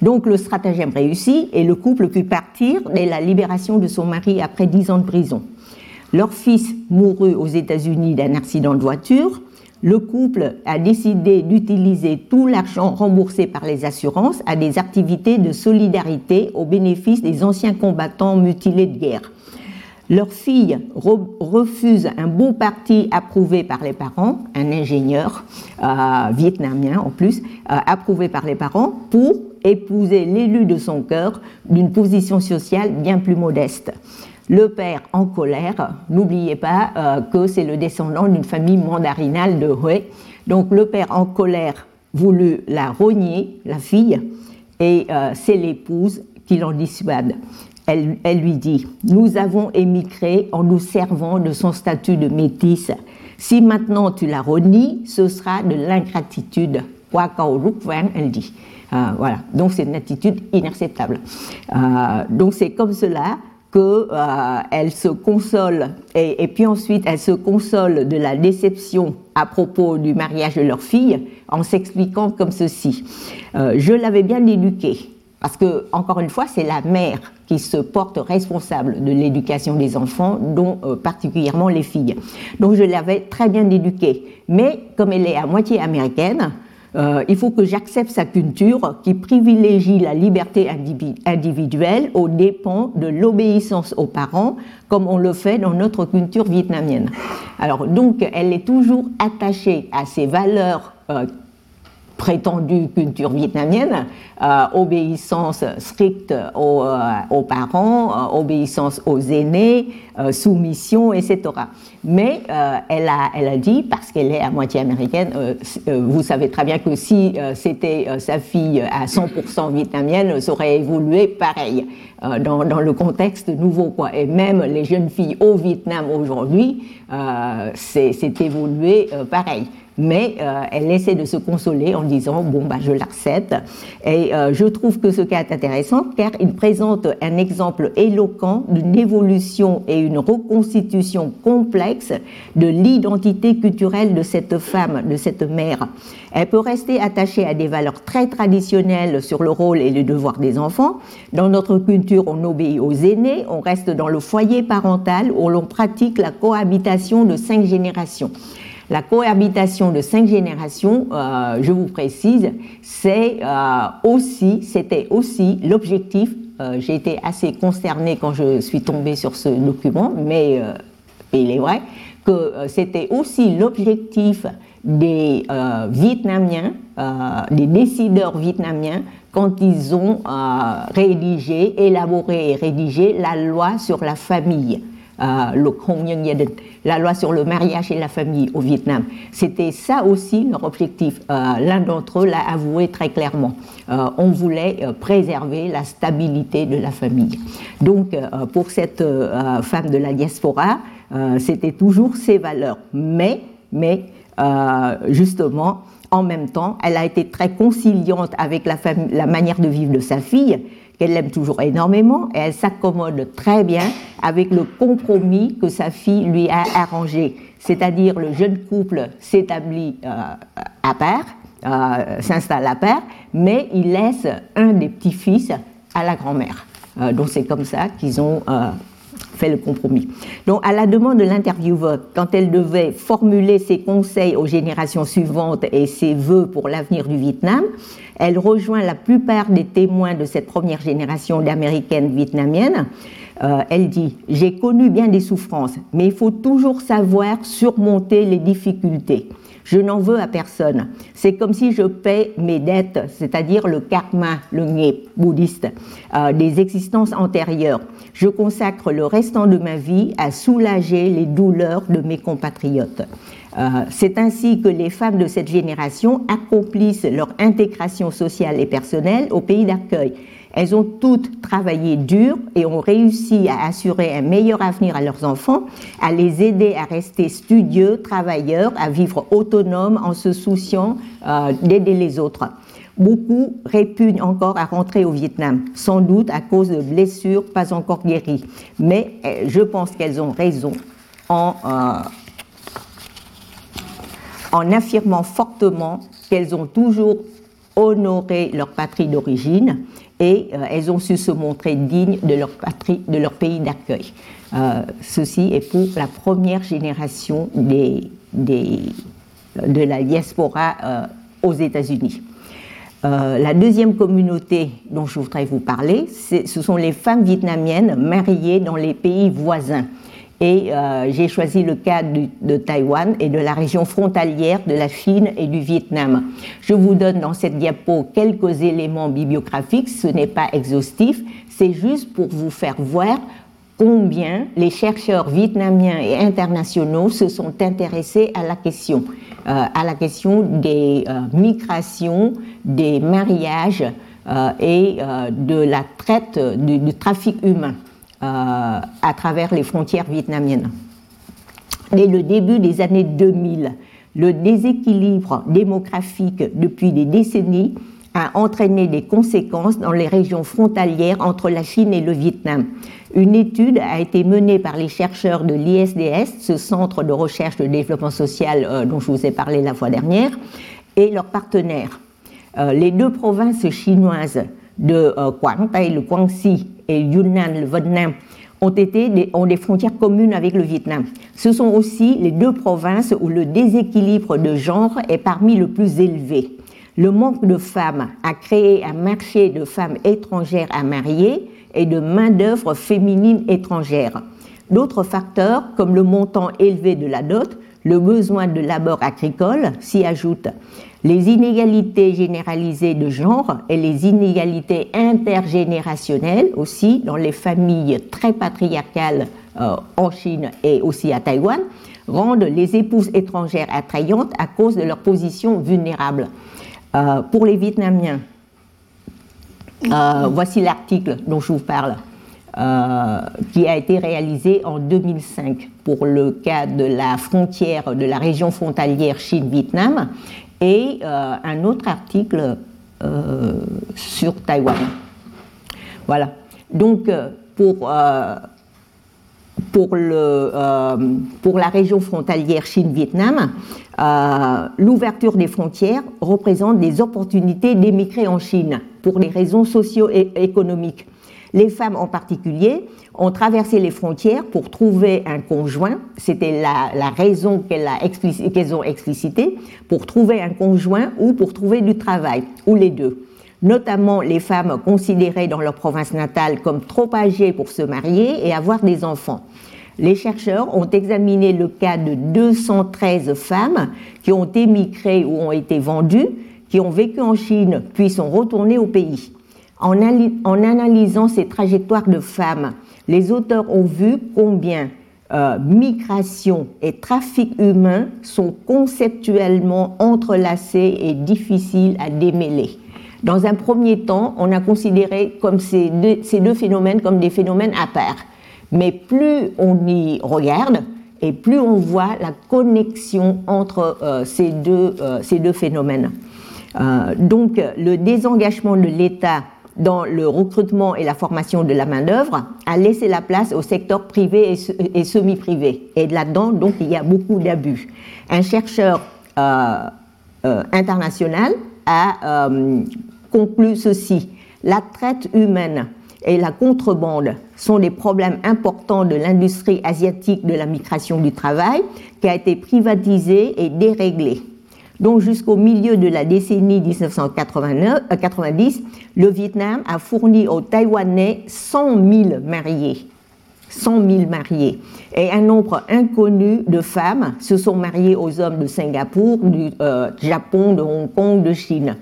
Donc le stratagème réussit et le couple put partir dès la libération de son mari après dix ans de prison. Leur fils mourut aux États-Unis d'un accident de voiture. Le couple a décidé d'utiliser tout l'argent remboursé par les assurances à des activités de solidarité au bénéfice des anciens combattants mutilés de guerre. Leur fille refuse un beau parti approuvé par les parents, un ingénieur euh, vietnamien en plus, euh, approuvé par les parents, pour épouser l'élu de son cœur d'une position sociale bien plus modeste. Le père en colère, n'oubliez pas euh, que c'est le descendant d'une famille mandarinale de Hue. Donc le père en colère voulut la rogner, la fille, et c'est l'épouse qui l'en dissuade elle, lui dit, nous avons émigré en nous servant de son statut de métisse. Si maintenant tu la renies, ce sera de l'ingratitude. Elle dit. Euh, voilà, donc c'est une attitude inacceptable. Euh, donc c'est comme cela qu'elle euh, se console, et, puis ensuite elle se console de la déception à propos du mariage de leur fille en s'expliquant comme ceci. je l'avais bien éduquée, parce que, encore une fois, c'est la mère qui se porte responsable de l'éducation des enfants, dont euh, particulièrement les filles. Donc je l'avais très bien éduquée. Mais comme elle est à moitié américaine, euh, il faut que j'accepte sa culture qui privilégie la liberté individuelle aux dépens de l'obéissance aux parents, comme on le fait dans notre culture vietnamienne. Alors donc, elle est toujours attachée à ces valeurs euh, prétendue culture vietnamienne, euh, obéissance stricte aux, euh, parents, euh, obéissance aux aînés, soumission, etc. Mais elle, a, elle a dit, parce qu'elle est à moitié américaine, vous savez très bien que si c'était sa fille à 100% vietnamienne, ça aurait évolué pareil dans, dans, le contexte nouveau. Quoi. Et même les jeunes filles au Vietnam aujourd'hui, c'est évolué pareil mais euh, elle essaie de se consoler en disant bon bah je l'accepte et euh, je trouve que ce cas est intéressant car il présente un exemple éloquent d'une évolution et une reconstitution complexe de l'identité culturelle de cette femme, de cette mère. Elle peut rester attachée à des valeurs très traditionnelles sur le rôle et le devoir des enfants. Dans notre culture, on obéit aux aînés, on reste dans le foyer parental où l'on pratique la cohabitation de cinq générations. La cohabitation de cinq générations, euh, je vous précise, c'est euh, aussi, c'était aussi l'objectif. Euh, j'ai été assez concernée quand je suis tombée sur ce document, mais il est vrai que c'était aussi l'objectif des Vietnamiens, des décideurs vietnamiens, quand ils ont rédigé, élaboré et rédigé la loi sur la famille. Euh, la loi sur le mariage et la famille au Vietnam. C'était ça aussi leur objectif. Euh, l'un d'entre eux l'a avoué très clairement. Euh, on voulait préserver la stabilité de la famille. Donc, pour cette femme de la diaspora, c'était toujours ces valeurs. Mais, mais justement, en même temps, elle a été très conciliante avec la manière de vivre de sa fille, qu'elle aime toujours énormément, et elle s'accommode très bien avec le compromis que sa fille lui a arrangé. C'est-à-dire le jeune couple s'établit euh, à part, euh, s'installe à part, mais il laisse un des petits-fils à la grand-mère. Euh, donc c'est comme ça qu'ils ont fait le compromis. Donc, à la demande de l'intervieweur, quand elle devait formuler ses conseils aux générations suivantes et ses vœux pour l'avenir du Vietnam, elle rejoint la plupart des témoins de cette première génération d'Américaines vietnamiennes. Euh, elle dit J'ai connu bien des souffrances, mais il faut toujours savoir surmonter les difficultés. Je n'en veux à personne. C'est comme si je paie mes dettes, c'est-à-dire le karma, le nye bouddhiste, euh, des existences antérieures. Je consacre le restant de ma vie à soulager les douleurs de mes compatriotes. Euh, c'est ainsi que les femmes de cette génération accomplissent leur intégration sociale et personnelle au pays d'accueil. Elles ont toutes travaillé dur et ont réussi à assurer un meilleur avenir à leurs enfants, à les aider à rester studieux, travailleurs, à vivre autonomes en se souciant euh, d'aider les autres. Beaucoup répugnent encore à rentrer au Vietnam, sans doute à cause de blessures pas encore guéries. Mais euh, je pense qu'elles ont raison euh, en affirmant fortement qu'elles ont toujours honoré leur patrie d'origine et euh, elles ont su se montrer dignes de leur patrie, de leur pays d'accueil. Euh, ceci est pour la première génération des, des, de la diaspora euh, aux États-Unis. la deuxième communauté dont je voudrais vous parler, ce sont les femmes vietnamiennes mariées dans les pays voisins. Et euh, j'ai choisi le cas de Taïwan et de la région frontalière de la Chine et du Vietnam. Je vous donne dans cette diapo quelques éléments bibliographiques, ce n'est pas exhaustif, c'est juste pour vous faire voir combien les chercheurs vietnamiens et internationaux se sont intéressés à la question, euh, à la question des euh, migrations, des mariages et de la traite, du trafic humain. Euh, à travers les frontières vietnamiennes. Dès le début des années 2000, le déséquilibre démographique depuis des décennies a entraîné des conséquences dans les régions frontalières entre la Chine et le Vietnam. Une étude a été menée par les chercheurs de l'ISDS, ce centre de recherche de développement social euh, dont je vous ai parlé la fois dernière, et leurs partenaires. Euh, les deux provinces chinoises de Quảng Tây, le Quang et Yunnan, le Vietnam, ont, été des, des frontières communes avec le Vietnam. Ce sont aussi les deux provinces où le déséquilibre de genre est parmi le plus élevé. Le manque de femmes a créé un marché de femmes étrangères à marier et de main-d'œuvre féminine étrangère. D'autres facteurs, comme le montant élevé de la dot, le besoin de labeur agricole, s'y ajoutent les inégalités généralisées de genre et les inégalités intergénérationnelles aussi dans les familles très patriarcales euh, en Chine et aussi à Taïwan rendent les épouses étrangères attrayantes à cause de leur position vulnérable. Euh, pour les Vietnamiens, euh, voici l'article dont je vous parle. qui a été réalisé en 2005 pour le cas de la frontière de la région frontalière Chine-Vietnam et euh, un autre article euh, sur Taïwan. Voilà. Donc, euh, pour, pour, le, pour la région frontalière Chine-Vietnam, l'ouverture des frontières représente des opportunités d'émigrer en Chine pour des raisons socio-économiques. Les femmes en particulier ont traversé les frontières pour trouver un conjoint. C'était la, raison qu'elles ont explicité, pour trouver un conjoint ou pour trouver du travail, ou les deux. Notamment les femmes considérées dans leur province natale comme trop âgées pour se marier et avoir des enfants. Les chercheurs ont examiné le cas de 213 femmes qui ont émigré ou ont été vendues, qui ont vécu en Chine puis sont retournées au pays. En, analysant ces trajectoires de femmes, les auteurs ont vu combien euh, migration et trafic humain sont conceptuellement entrelacés et difficiles à démêler. Dans un premier temps, on a considéré comme ces, deux, phénomènes comme des phénomènes à part. Mais plus on y regarde, et plus on voit la connexion entre ces, deux, ces deux phénomènes. donc le désengagement de l'État dans le recrutement et la formation de la main-d'œuvre a laissé la place au secteur privé et, semi-privé. Et là-dedans, donc, il y a beaucoup d'abus. Un chercheur euh, euh, international a euh, conclu ceci la traite humaine et la contrebande sont des problèmes importants de l'industrie asiatique de la migration du travail qui a été privatisée et déréglée. Donc jusqu'au milieu de la décennie 1990, euh, le Vietnam a fourni aux Taïwanais 100 000 mariés. 100 000 mariés. Et un nombre inconnu de femmes se sont mariées aux hommes de Singapour, du euh, Japon, de Hong Kong, de Chine.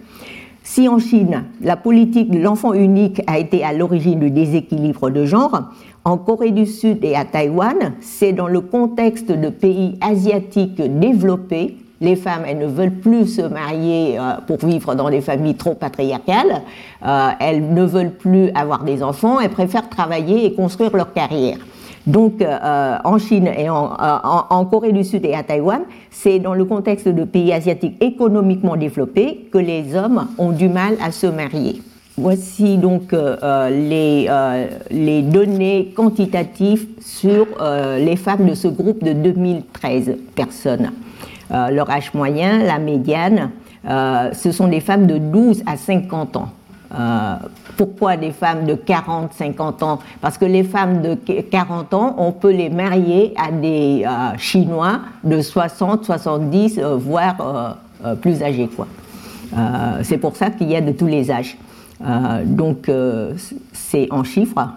Si en Chine, la politique de l'enfant unique a été à l'origine du déséquilibre de genre, en Corée du Sud et à Taïwan, c'est dans le contexte de pays asiatiques développés les femmes, elles ne veulent plus se marier euh, pour vivre dans des familles trop patriarcales, euh, elles ne veulent plus avoir des enfants, elles préfèrent travailler et construire leur carrière. Donc, euh, en Chine et en, Corée du Sud et à Taïwan, c'est dans le contexte de pays asiatiques économiquement développés que les hommes ont du mal à se marier. Voici donc les, les, données quantitatives sur les femmes de ce groupe de 2013 personnes. Euh, leur âge moyen, la médiane, euh, ce sont des femmes de 12 à 50 ans. Euh, pourquoi des femmes de 40, 50 ans? Parce que les femmes de 40 ans, on peut les marier à des Chinois de 60, 70, voire plus âgés. C'est pour ça qu'il y a de tous les âges. donc c'est en chiffres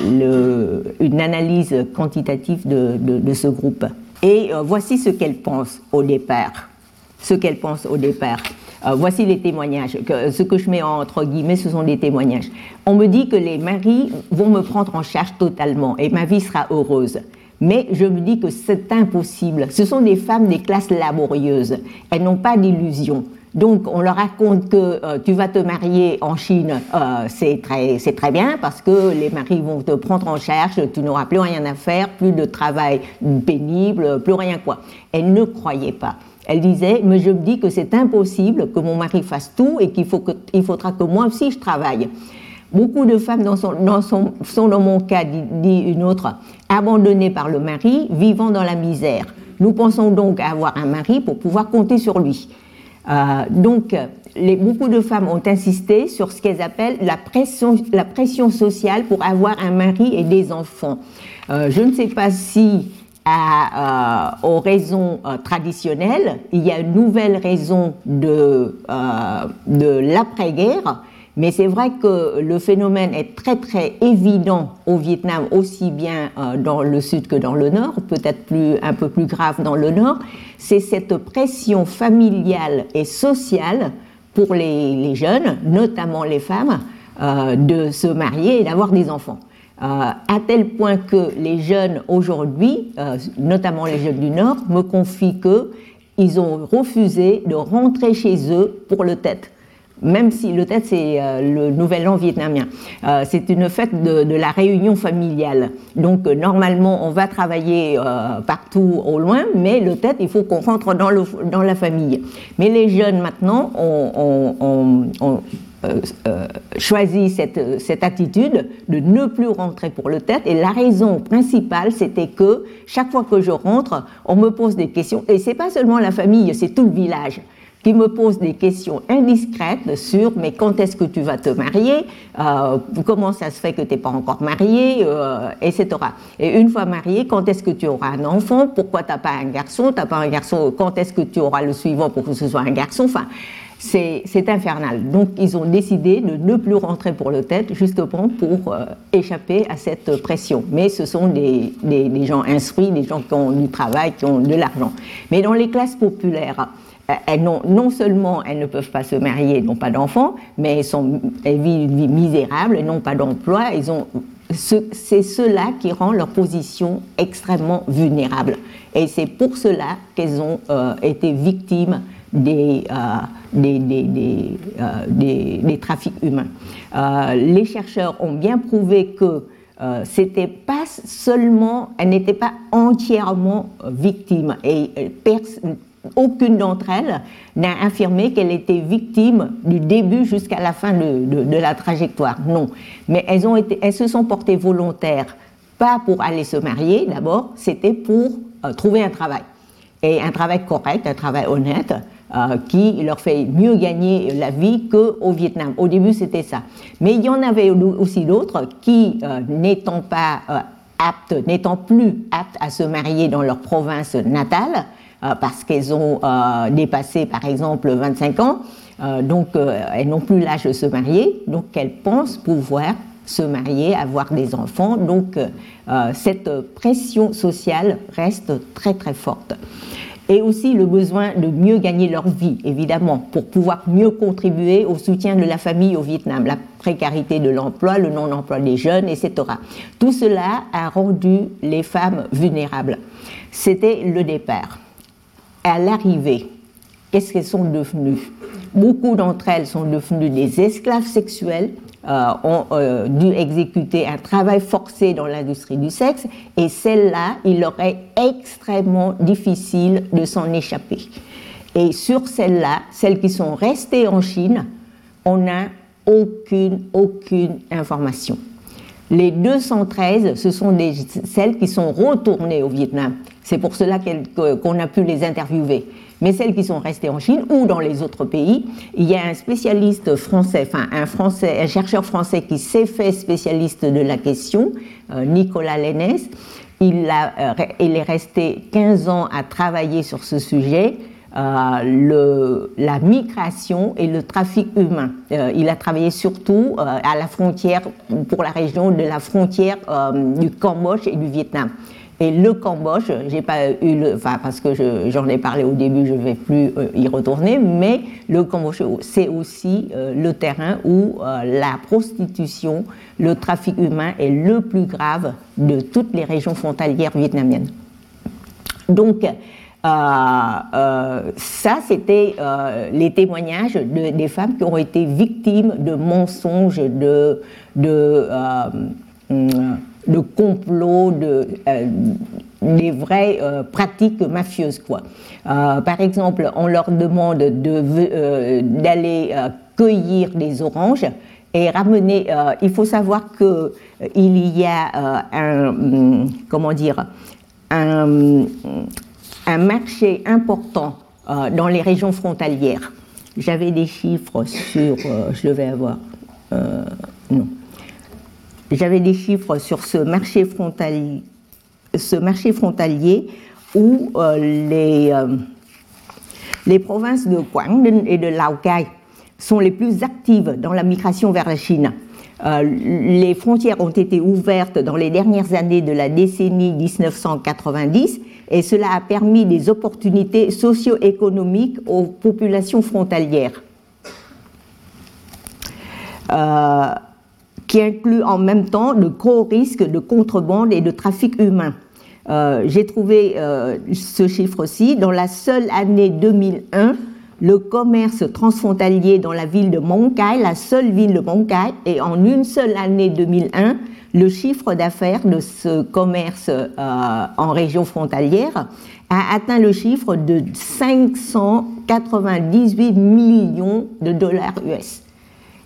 une analyse quantitative de ce groupe. Et euh, voici ce qu'elle pense au départ. Ce qu'elle pense au départ. Euh, voici les témoignages. ce que je mets entre guillemets, ce sont des témoignages. On me dit que les maris vont me prendre en charge totalement et ma vie sera heureuse. Mais je me dis que c'est impossible. Ce sont des femmes des classes laborieuses. Elles n'ont pas d'illusions. Donc on leur raconte que euh, tu vas te marier en Chine, euh, c'est très, très bien parce que les maris vont te prendre en charge, tu n'auras plus rien à faire, plus de travail pénible, plus rien quoi. Elle ne croyait pas. Elle disait, mais je me dis que c'est impossible que mon mari fasse tout et qu'il faudra que moi aussi je travaille. Beaucoup de femmes dans son, dans son, sont dans mon cas, dit une autre, abandonnées par le mari, vivant dans la misère. Nous pensons donc avoir un mari pour pouvoir compter sur lui. Euh, donc, beaucoup de femmes ont insisté sur ce qu'elles appellent la pression, sociale pour avoir un mari et des enfants. Euh, je ne sais pas si euh, aux raisons traditionnelles, il y a une nouvelle raison de l'après-guerre mais c'est vrai que le phénomène est très très évident au Vietnam, aussi bien euh, dans le sud que dans le nord, peut-être plus, un peu plus grave dans le nord. C'est cette pression familiale et sociale pour les, jeunes, notamment les femmes, euh, de se marier et d'avoir des enfants. Euh, à tel point que les jeunes aujourd'hui, notamment les jeunes du Nord, me confient qu'ils ont refusé de rentrer chez eux pour le tête même si le Tet, c'est euh, le nouvel an vietnamien. Euh, c'est une fête de, la réunion familiale. Donc, euh, normalement, on va travailler partout au loin, mais le Tet, il faut qu'on rentre dans, la famille. Mais les jeunes, maintenant, ont, choisi cette, cette, attitude de ne plus rentrer pour le tête. Et la raison principale, c'était que chaque fois que je rentre, on me pose des questions. Et c'est pas seulement la famille, c'est tout le village qui me pose des questions indiscrètes sur mais quand est-ce que tu vas te marier, euh, comment ça se fait que tu n'es pas encore marié, euh, etc. Et une fois marié, quand est-ce que tu auras un enfant, pourquoi tu n'as pas un garçon, tu pas un garçon, quand est-ce que tu auras le suivant pour que ce soit un garçon, enfin, c'est infernal. Donc ils ont décidé de ne plus rentrer pour le tête justement pour euh, échapper à cette pression. Mais ce sont des, des, des, gens instruits, des gens qui ont du travail, qui ont de l'argent. Mais dans les classes populaires, elles non seulement elles ne peuvent pas se marier, n'ont pas d'enfants, mais elles, sont, elles vivent une vie misérable, elles n'ont pas d'emploi, c'est cela qui rend leur position extrêmement vulnérable. Et c'est pour cela qu'elles ont euh, été victimes des, euh, des, des, des, trafics humains. les chercheurs ont bien prouvé que euh, c'était pas seulement, elles n'étaient pas entièrement victimes et aucune d'entre elles n'a affirmé qu'elle était victime du début jusqu'à la fin de, la trajectoire. Non. Mais elles, ont été, elles se sont portées volontaires, pas pour aller se marier d'abord, c'était pour euh, trouver un travail. Et un travail correct, un travail honnête, euh, qui leur fait mieux gagner la vie qu'au Vietnam. Au début, c'était ça. Mais il y en avait aussi d'autres qui, euh, n'étant pas aptes, n'étant plus aptes à se marier dans leur province natale, parce qu'elles ont euh, dépassé par exemple 25 ans, euh, donc elles n'ont plus l'âge de se marier, donc elles pensent pouvoir se marier, avoir des enfants. Donc cette pression sociale reste très très forte. Et aussi le besoin de mieux gagner leur vie, évidemment, pour pouvoir mieux contribuer au soutien de la famille au Vietnam, la précarité de l'emploi, le non-emploi des jeunes, etc. Tout cela a rendu les femmes vulnérables. C'était le départ à l'arrivée, qu'est-ce qu'elles sont devenues? Beaucoup d'entre elles sont devenues des esclaves sexuels, euh, ont euh, dû exécuter un travail forcé dans l'industrie du sexe, et celles-là, il leur est extrêmement difficile de s'en échapper. Et sur celles-là, celles qui sont restées en Chine, on n'a aucune, aucune information. Les 213, ce sont celles qui sont retournées au Vietnam. C'est pour cela qu'on a pu les interviewer. Mais celles qui sont restées en Chine ou dans les autres pays, il y a un spécialiste français, enfin un, français, un chercheur français qui s'est fait spécialiste de la question, euh, Nicolas Lennes. Il, a, euh, il est resté 15 ans à travailler sur ce sujet. Euh, la migration et le trafic humain. Il a travaillé surtout à la frontière, pour la région de la frontière du Cambodge et du Vietnam. Et le Cambodge, j'ai pas eu le, enfin parce que j'en ai parlé au début, je vais plus y retourner, mais le Cambodge, c'est aussi le terrain où la prostitution, le trafic humain est le plus grave de toutes les régions frontalières vietnamiennes. Donc, euh, euh, ça, c'était euh, les témoignages des femmes qui ont été victimes de mensonges, de, de, de complots, de, des vraies pratiques mafieuses. Quoi. par exemple, on leur demande d'aller cueillir des oranges et ramener. il faut savoir que il y a un comment dire un un marché important euh, dans les régions frontalières. J'avais des chiffres sur, euh, je devais avoir, euh, non. J'avais des chiffres sur ce marché frontalier, ce marché frontalier où les, les provinces de Quảng et de Lào Cai sont les plus actives dans la migration vers la Chine. les frontières ont été ouvertes dans les dernières années de la décennie 1990 et cela a permis des opportunités socio-économiques aux populations frontalières, euh, qui inclut en même temps de gros risques de contrebande et de trafic humain. Euh, j'ai trouvé euh, ce chiffre-ci. Dans la seule année 2001, le commerce transfrontalier dans la ville de Monkai, la seule ville de Monkai, et en une seule année 2001, le chiffre d'affaires de ce commerce euh, en région frontalière a atteint le chiffre de 598 millions de dollars US.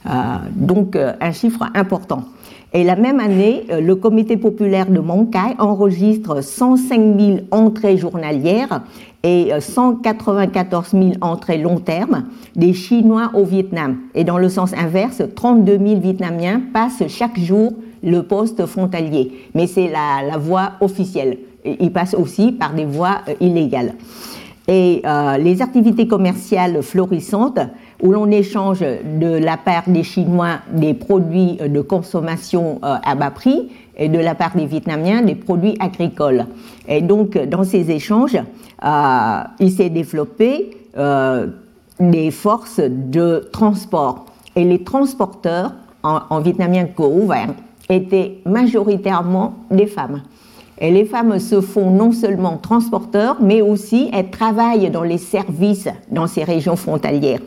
Euh, donc euh, un chiffre important. Et la même année, le comité populaire de Monkai enregistre 105 000 entrées journalières et 194 000 entrées long terme des Chinois au Vietnam. Et dans le sens inverse, 32 000 Vietnamiens passent chaque jour le poste frontalier, mais c'est la, voie officielle. Il passe aussi par des voies euh, illégales. Et euh, les activités commerciales florissantes, où l'on échange de la part des Chinois des produits de consommation euh, à bas prix et de la part des Vietnamiens des produits agricoles. Et donc, dans ces échanges, il s'est développé des forces de transport. Et les transporteurs, en, en vietnamien co-ouvert, étaient majoritairement des femmes. Et les femmes se font non seulement transporteurs, mais aussi elles travaillent dans les services dans ces régions frontalières.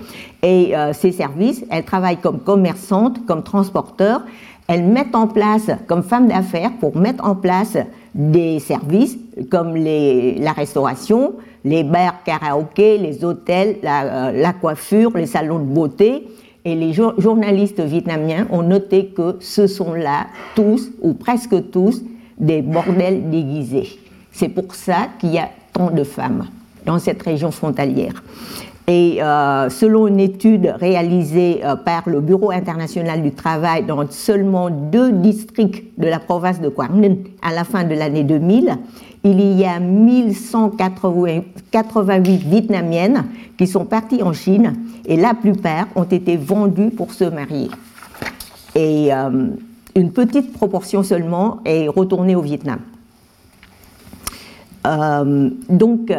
Et euh, ces services, elles travaillent comme commerçantes, comme transporteurs. elles mettent en place, comme femmes d'affaires, pour mettre en place des services comme la restauration, les bars karaoké, les hôtels, la, la coiffure, les salons de beauté, et les journalistes vietnamiens ont noté que ce sont là tous, ou presque tous, des bordels déguisés. C'est pour ça qu'il y a tant de femmes dans cette région frontalière. Et euh, selon une étude réalisée euh, par le Bureau international du travail dans seulement deux districts de la province de Ninh à la fin de l'année 2000, il y a 1188 Vietnamiennes qui sont parties en Chine et la plupart ont été vendues pour se marier. Et euh, une petite proportion seulement est retournée au Vietnam. donc,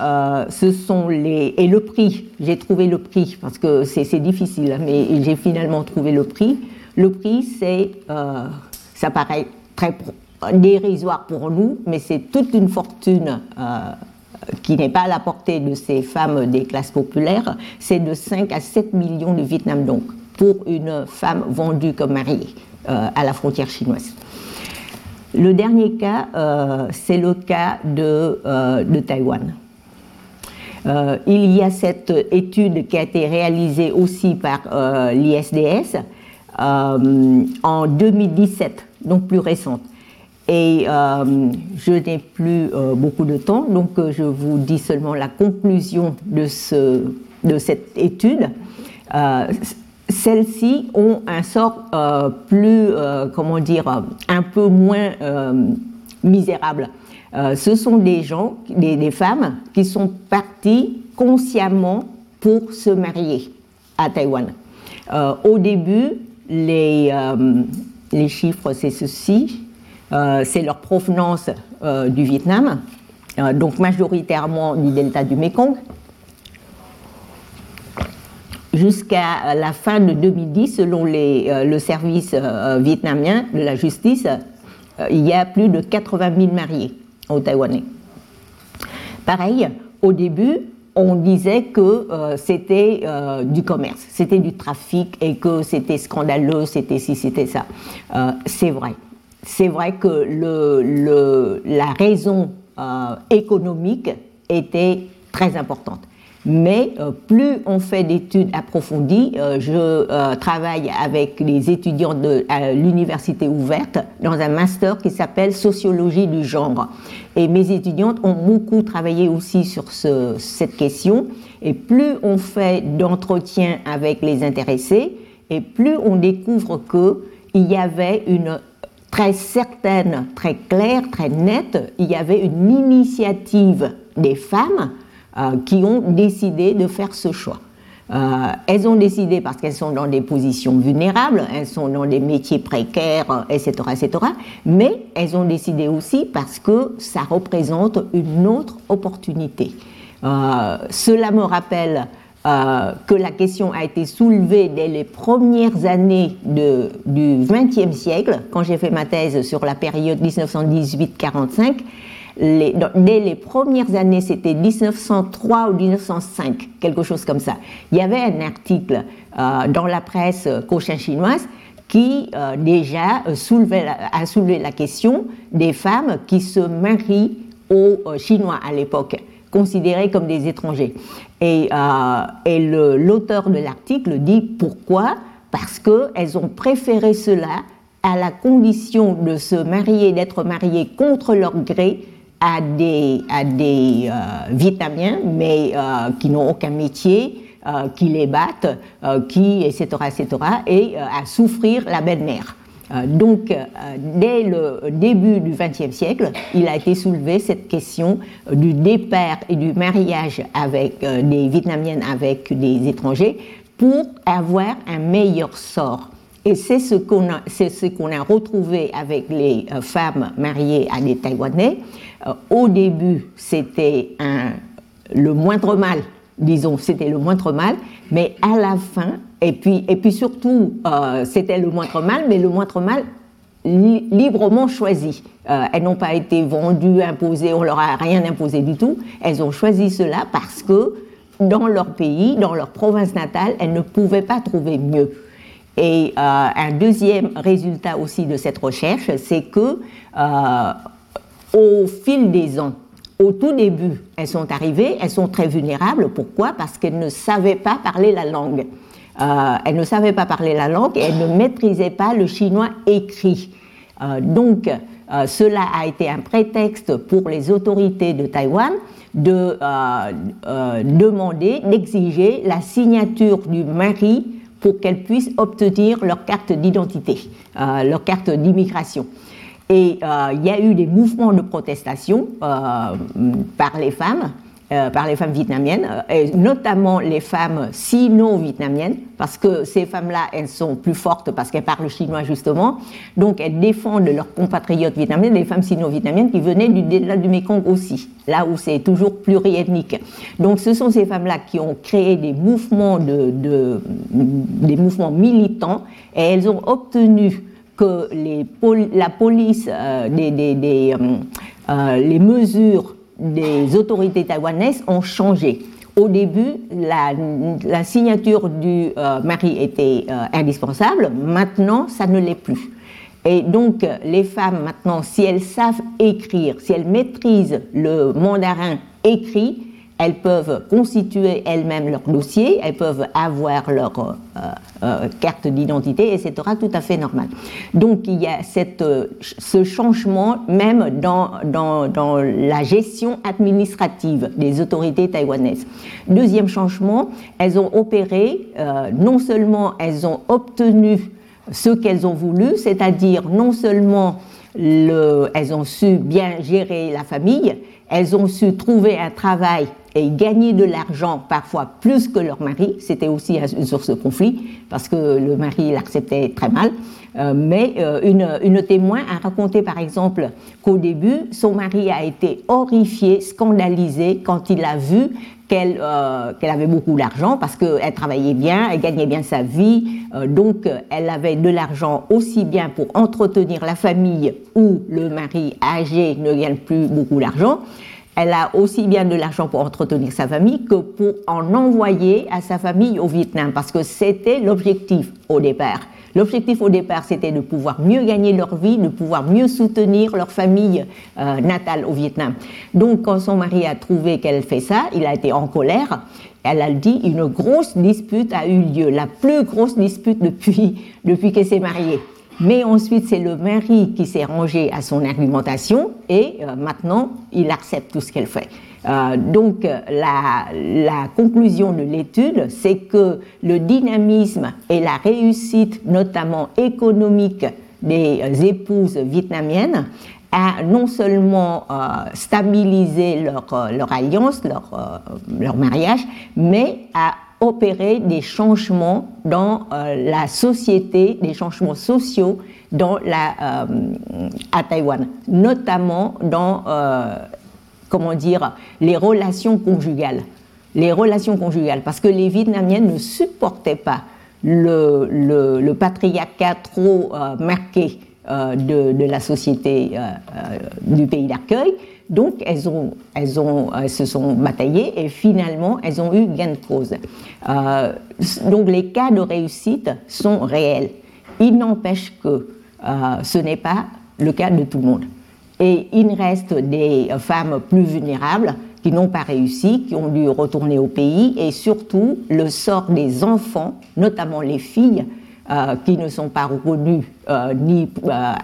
euh, ce sont les et le prix. J'ai trouvé le prix parce que c'est difficile, hein, mais j'ai finalement trouvé le prix. Le prix, c'est, euh, ça paraît très dérisoire pour nous, mais c'est toute une fortune euh, qui n'est pas à la portée de ces femmes des classes populaires. C'est de 5 à 7 millions de Vietnam donc pour une femme vendue comme mariée à la frontière chinoise. Le dernier cas, c'est le cas de, de Taïwan. Euh, il y a cette étude qui a été réalisée aussi par euh, l'ISDS euh, en 2017, donc plus récente. Et je n'ai plus beaucoup de temps, donc je vous dis seulement la conclusion de, ce, de cette étude. Celles-ci ont un sort plus, comment dire, un peu moins misérable. Euh, ce sont des gens, des, femmes qui sont parties consciemment pour se marier à Taïwan. Euh, au début, les, euh, les chiffres, c'est ceci. c'est leur provenance du Vietnam, donc majoritairement du delta du Mekong. Jusqu'à la fin de 2010, selon les, le service vietnamien de la justice, il y a plus de 80 000 mariés aux Taïwanais. Pareil, au début, on disait que euh, c'était euh, du commerce, c'était du trafic et que c'était scandaleux, c'était ci, c'était ça. Euh, c'est vrai. C'est vrai que la raison économique était très importante mais euh, plus on fait d'études approfondies, euh, je euh, travaille avec les étudiants de l'université ouverte dans un master qui s'appelle sociologie du genre. Et mes étudiantes ont beaucoup travaillé aussi sur cette question. Et plus on fait d'entretiens avec les intéressés, et plus on découvre qu'il y avait une très certaine, très claire, très nette, il y avait une initiative des femmes qui ont décidé de faire ce choix. Euh, elles ont décidé parce qu'elles sont dans des positions vulnérables, elles sont dans des métiers précaires, etc., etc. Mais elles ont décidé aussi parce que ça représente une autre opportunité. Euh, cela me rappelle que la question a été soulevée dès les premières années du XXe siècle, quand j'ai fait ma thèse sur la période 1918-45 dès les premières années, c'était 1903 ou 1905, quelque chose comme ça. Il y avait un article euh, dans la presse cochin chinoise qui euh, déjà euh, soulevait a soulevé la question des femmes qui se marient aux Chinois à l'époque, considérés comme des étrangers. Et l'auteur de l'article dit pourquoi? Parce qu'elles ont préféré cela à la condition de se marier, d'être mariées contre leur gré, à des, à des euh, Vietnamiens, mais euh, qui n'ont aucun métier, euh, qui les battent, qui, etc., etc., et à souffrir la belle-mère. donc, dès le début du XXe siècle, il a été soulevé cette question du départ et du mariage avec des Vietnamiennes avec des étrangers pour avoir un meilleur sort. Et c'est ce qu'on a, ce qu'on a retrouvé avec les femmes mariées à des Taïwanais. Euh, au début, c'était le moindre mal, disons, c'était le moindre mal, mais à la fin, et puis, et puis surtout, euh, c'était le moindre mal, mais le moindre mal librement choisi. Euh, elles n'ont pas été vendues, imposées, on leur a rien imposé du tout. Elles ont choisi cela parce que dans leur pays, dans leur province natale, elles ne pouvaient pas trouver mieux. Et un deuxième résultat aussi de cette recherche, c'est que au fil des ans, au tout début, elles sont arrivées, elles sont très vulnérables. Pourquoi? Parce qu'elles ne savaient pas parler la langue. Euh, elles ne savaient pas parler la langue et elles ne maîtrisaient pas le chinois écrit. Euh, donc, euh, cela a été un prétexte pour les autorités de Taïwan de demander, d'exiger la signature du mari pour qu'elles puissent obtenir leur carte d'identité, leur carte d'immigration. Et euh, il y a eu des mouvements de protestation euh, par les femmes, euh, par les femmes vietnamiennes, et notamment les femmes sino-vietnamiennes, parce que ces femmes-là, elles sont plus fortes parce qu'elles parlent chinois justement, donc elles défendent leurs compatriotes vietnamiennes, les femmes sino-vietnamiennes qui venaient du delta du Mekong aussi, là où c'est toujours pluriethnique. Donc ce sont ces femmes-là qui ont créé des mouvements, de, des mouvements militants, et elles ont obtenu que la police, euh, des, euh, euh, les mesures des autorités taïwanaises ont changé. Au début, la, signature du mari était indispensable. Maintenant, ça ne l'est plus. Et donc, les femmes, maintenant, si elles savent écrire, si elles maîtrisent le mandarin écrit, elles peuvent constituer elles-mêmes leur dossier, elles peuvent avoir leur euh, euh, carte d'identité, et c'est tout à fait normal. Donc il y a euh, ce changement même dans, la gestion administrative des autorités taïwanaises. Deuxième changement, elles ont opéré, non seulement elles ont obtenu ce qu'elles ont voulu, c'est-à-dire non seulement le, elles ont su bien gérer la famille, elles ont su trouver un travail et gagner de l'argent, parfois plus que leur mari. C'était aussi une source de conflit, parce que le mari l'acceptait très mal. Euh, mais euh, une, témoin a raconté par exemple qu'au début, son mari a été horrifié, scandalisé quand il a vu qu'elle euh, avait beaucoup d'argent parce qu'elle travaillait bien, elle gagnait bien sa vie, donc elle avait de l'argent aussi bien pour entretenir la famille où le mari âgé ne gagne plus beaucoup d'argent, elle a aussi bien de l'argent pour entretenir sa famille que pour en envoyer à sa famille au Vietnam, parce que c'était l'objectif au départ. L'objectif au départ, c'était de pouvoir mieux gagner leur vie, de pouvoir mieux soutenir leur famille euh, natale au Vietnam. Donc, quand son mari a trouvé qu'elle fait ça, il a été en colère. Elle a dit une grosse dispute a eu lieu, la plus grosse dispute depuis, depuis qu'elle s'est mariée. Mais ensuite, c'est le mari qui s'est rangé à son argumentation et euh, maintenant, il accepte tout ce qu'elle fait. Euh, donc, la, la, conclusion de l'étude, c'est que le dynamisme et la réussite, notamment économique, des épouses vietnamiennes a non seulement euh, stabilisé leur, alliance, leur mariage, mais a opérer des changements dans euh, la société, des changements sociaux dans la, euh, à Taïwan, notamment dans, euh, comment dire, les relations conjugales. Les relations conjugales, parce que les Vietnamiennes ne supportaient pas le, patriarcat trop marqué de, la société du pays d'accueil. Donc, elles, ont, se sont bataillées et finalement, elles ont eu gain de cause. Euh, donc, les cas de réussite sont réels. Il n'empêche que euh, ce n'est pas le cas de tout le monde. Et il reste des femmes plus vulnérables qui n'ont pas réussi, qui ont dû retourner au pays, et surtout le sort des enfants, notamment les filles, euh, qui ne sont pas reconnues ni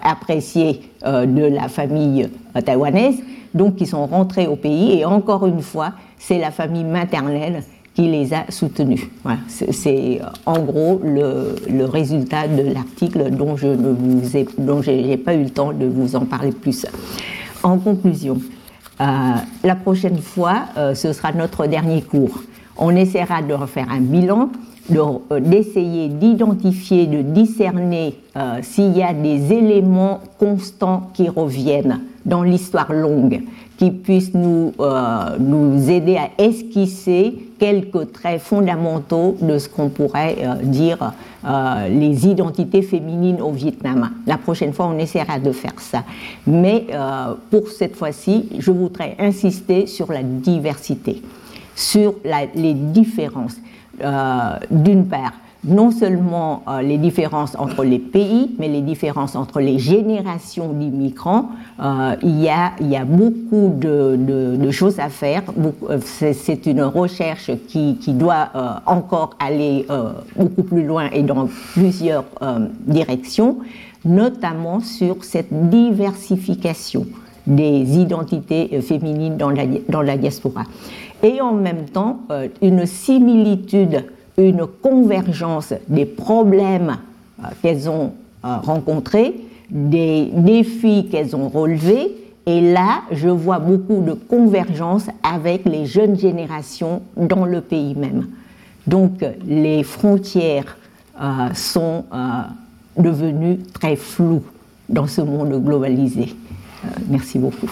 appréciées de la famille taïwanaise, donc qui sont rentrés au pays. Et encore une fois, c'est la famille maternelle qui les a soutenus. C'est en gros le, résultat de l'article dont je ne vous ai, dont j'ai pas eu le temps de vous en parler plus. En conclusion, euh, la prochaine fois, euh, ce sera notre dernier cours. On essaiera de refaire un bilan, euh, d'essayer d'identifier, de discerner euh, s'il y a des éléments constants qui reviennent dans l'histoire longue, qui puissent nous, euh, nous aider à esquisser quelques traits fondamentaux de ce qu'on pourrait dire les identités féminines au Vietnam. La prochaine fois, on essaiera de faire ça. Mais pour cette fois-ci, je voudrais insister sur la diversité, sur les différences. Euh, d'une part, non seulement euh, les différences entre les pays, mais les différences entre les générations d'immigrants. Euh, il, y a, beaucoup de, choses à faire. C'est une recherche qui, doit encore aller beaucoup plus loin et dans plusieurs directions, notamment sur cette diversification des identités féminines dans la diaspora. Et en même temps, une similitude une convergence des problèmes euh, qu'elles ont euh, rencontrés, des défis qu'elles ont relevés. Et là, je vois beaucoup de convergence avec les jeunes générations dans le pays même. Donc, les frontières euh, sont devenues très floues dans ce monde globalisé. merci beaucoup.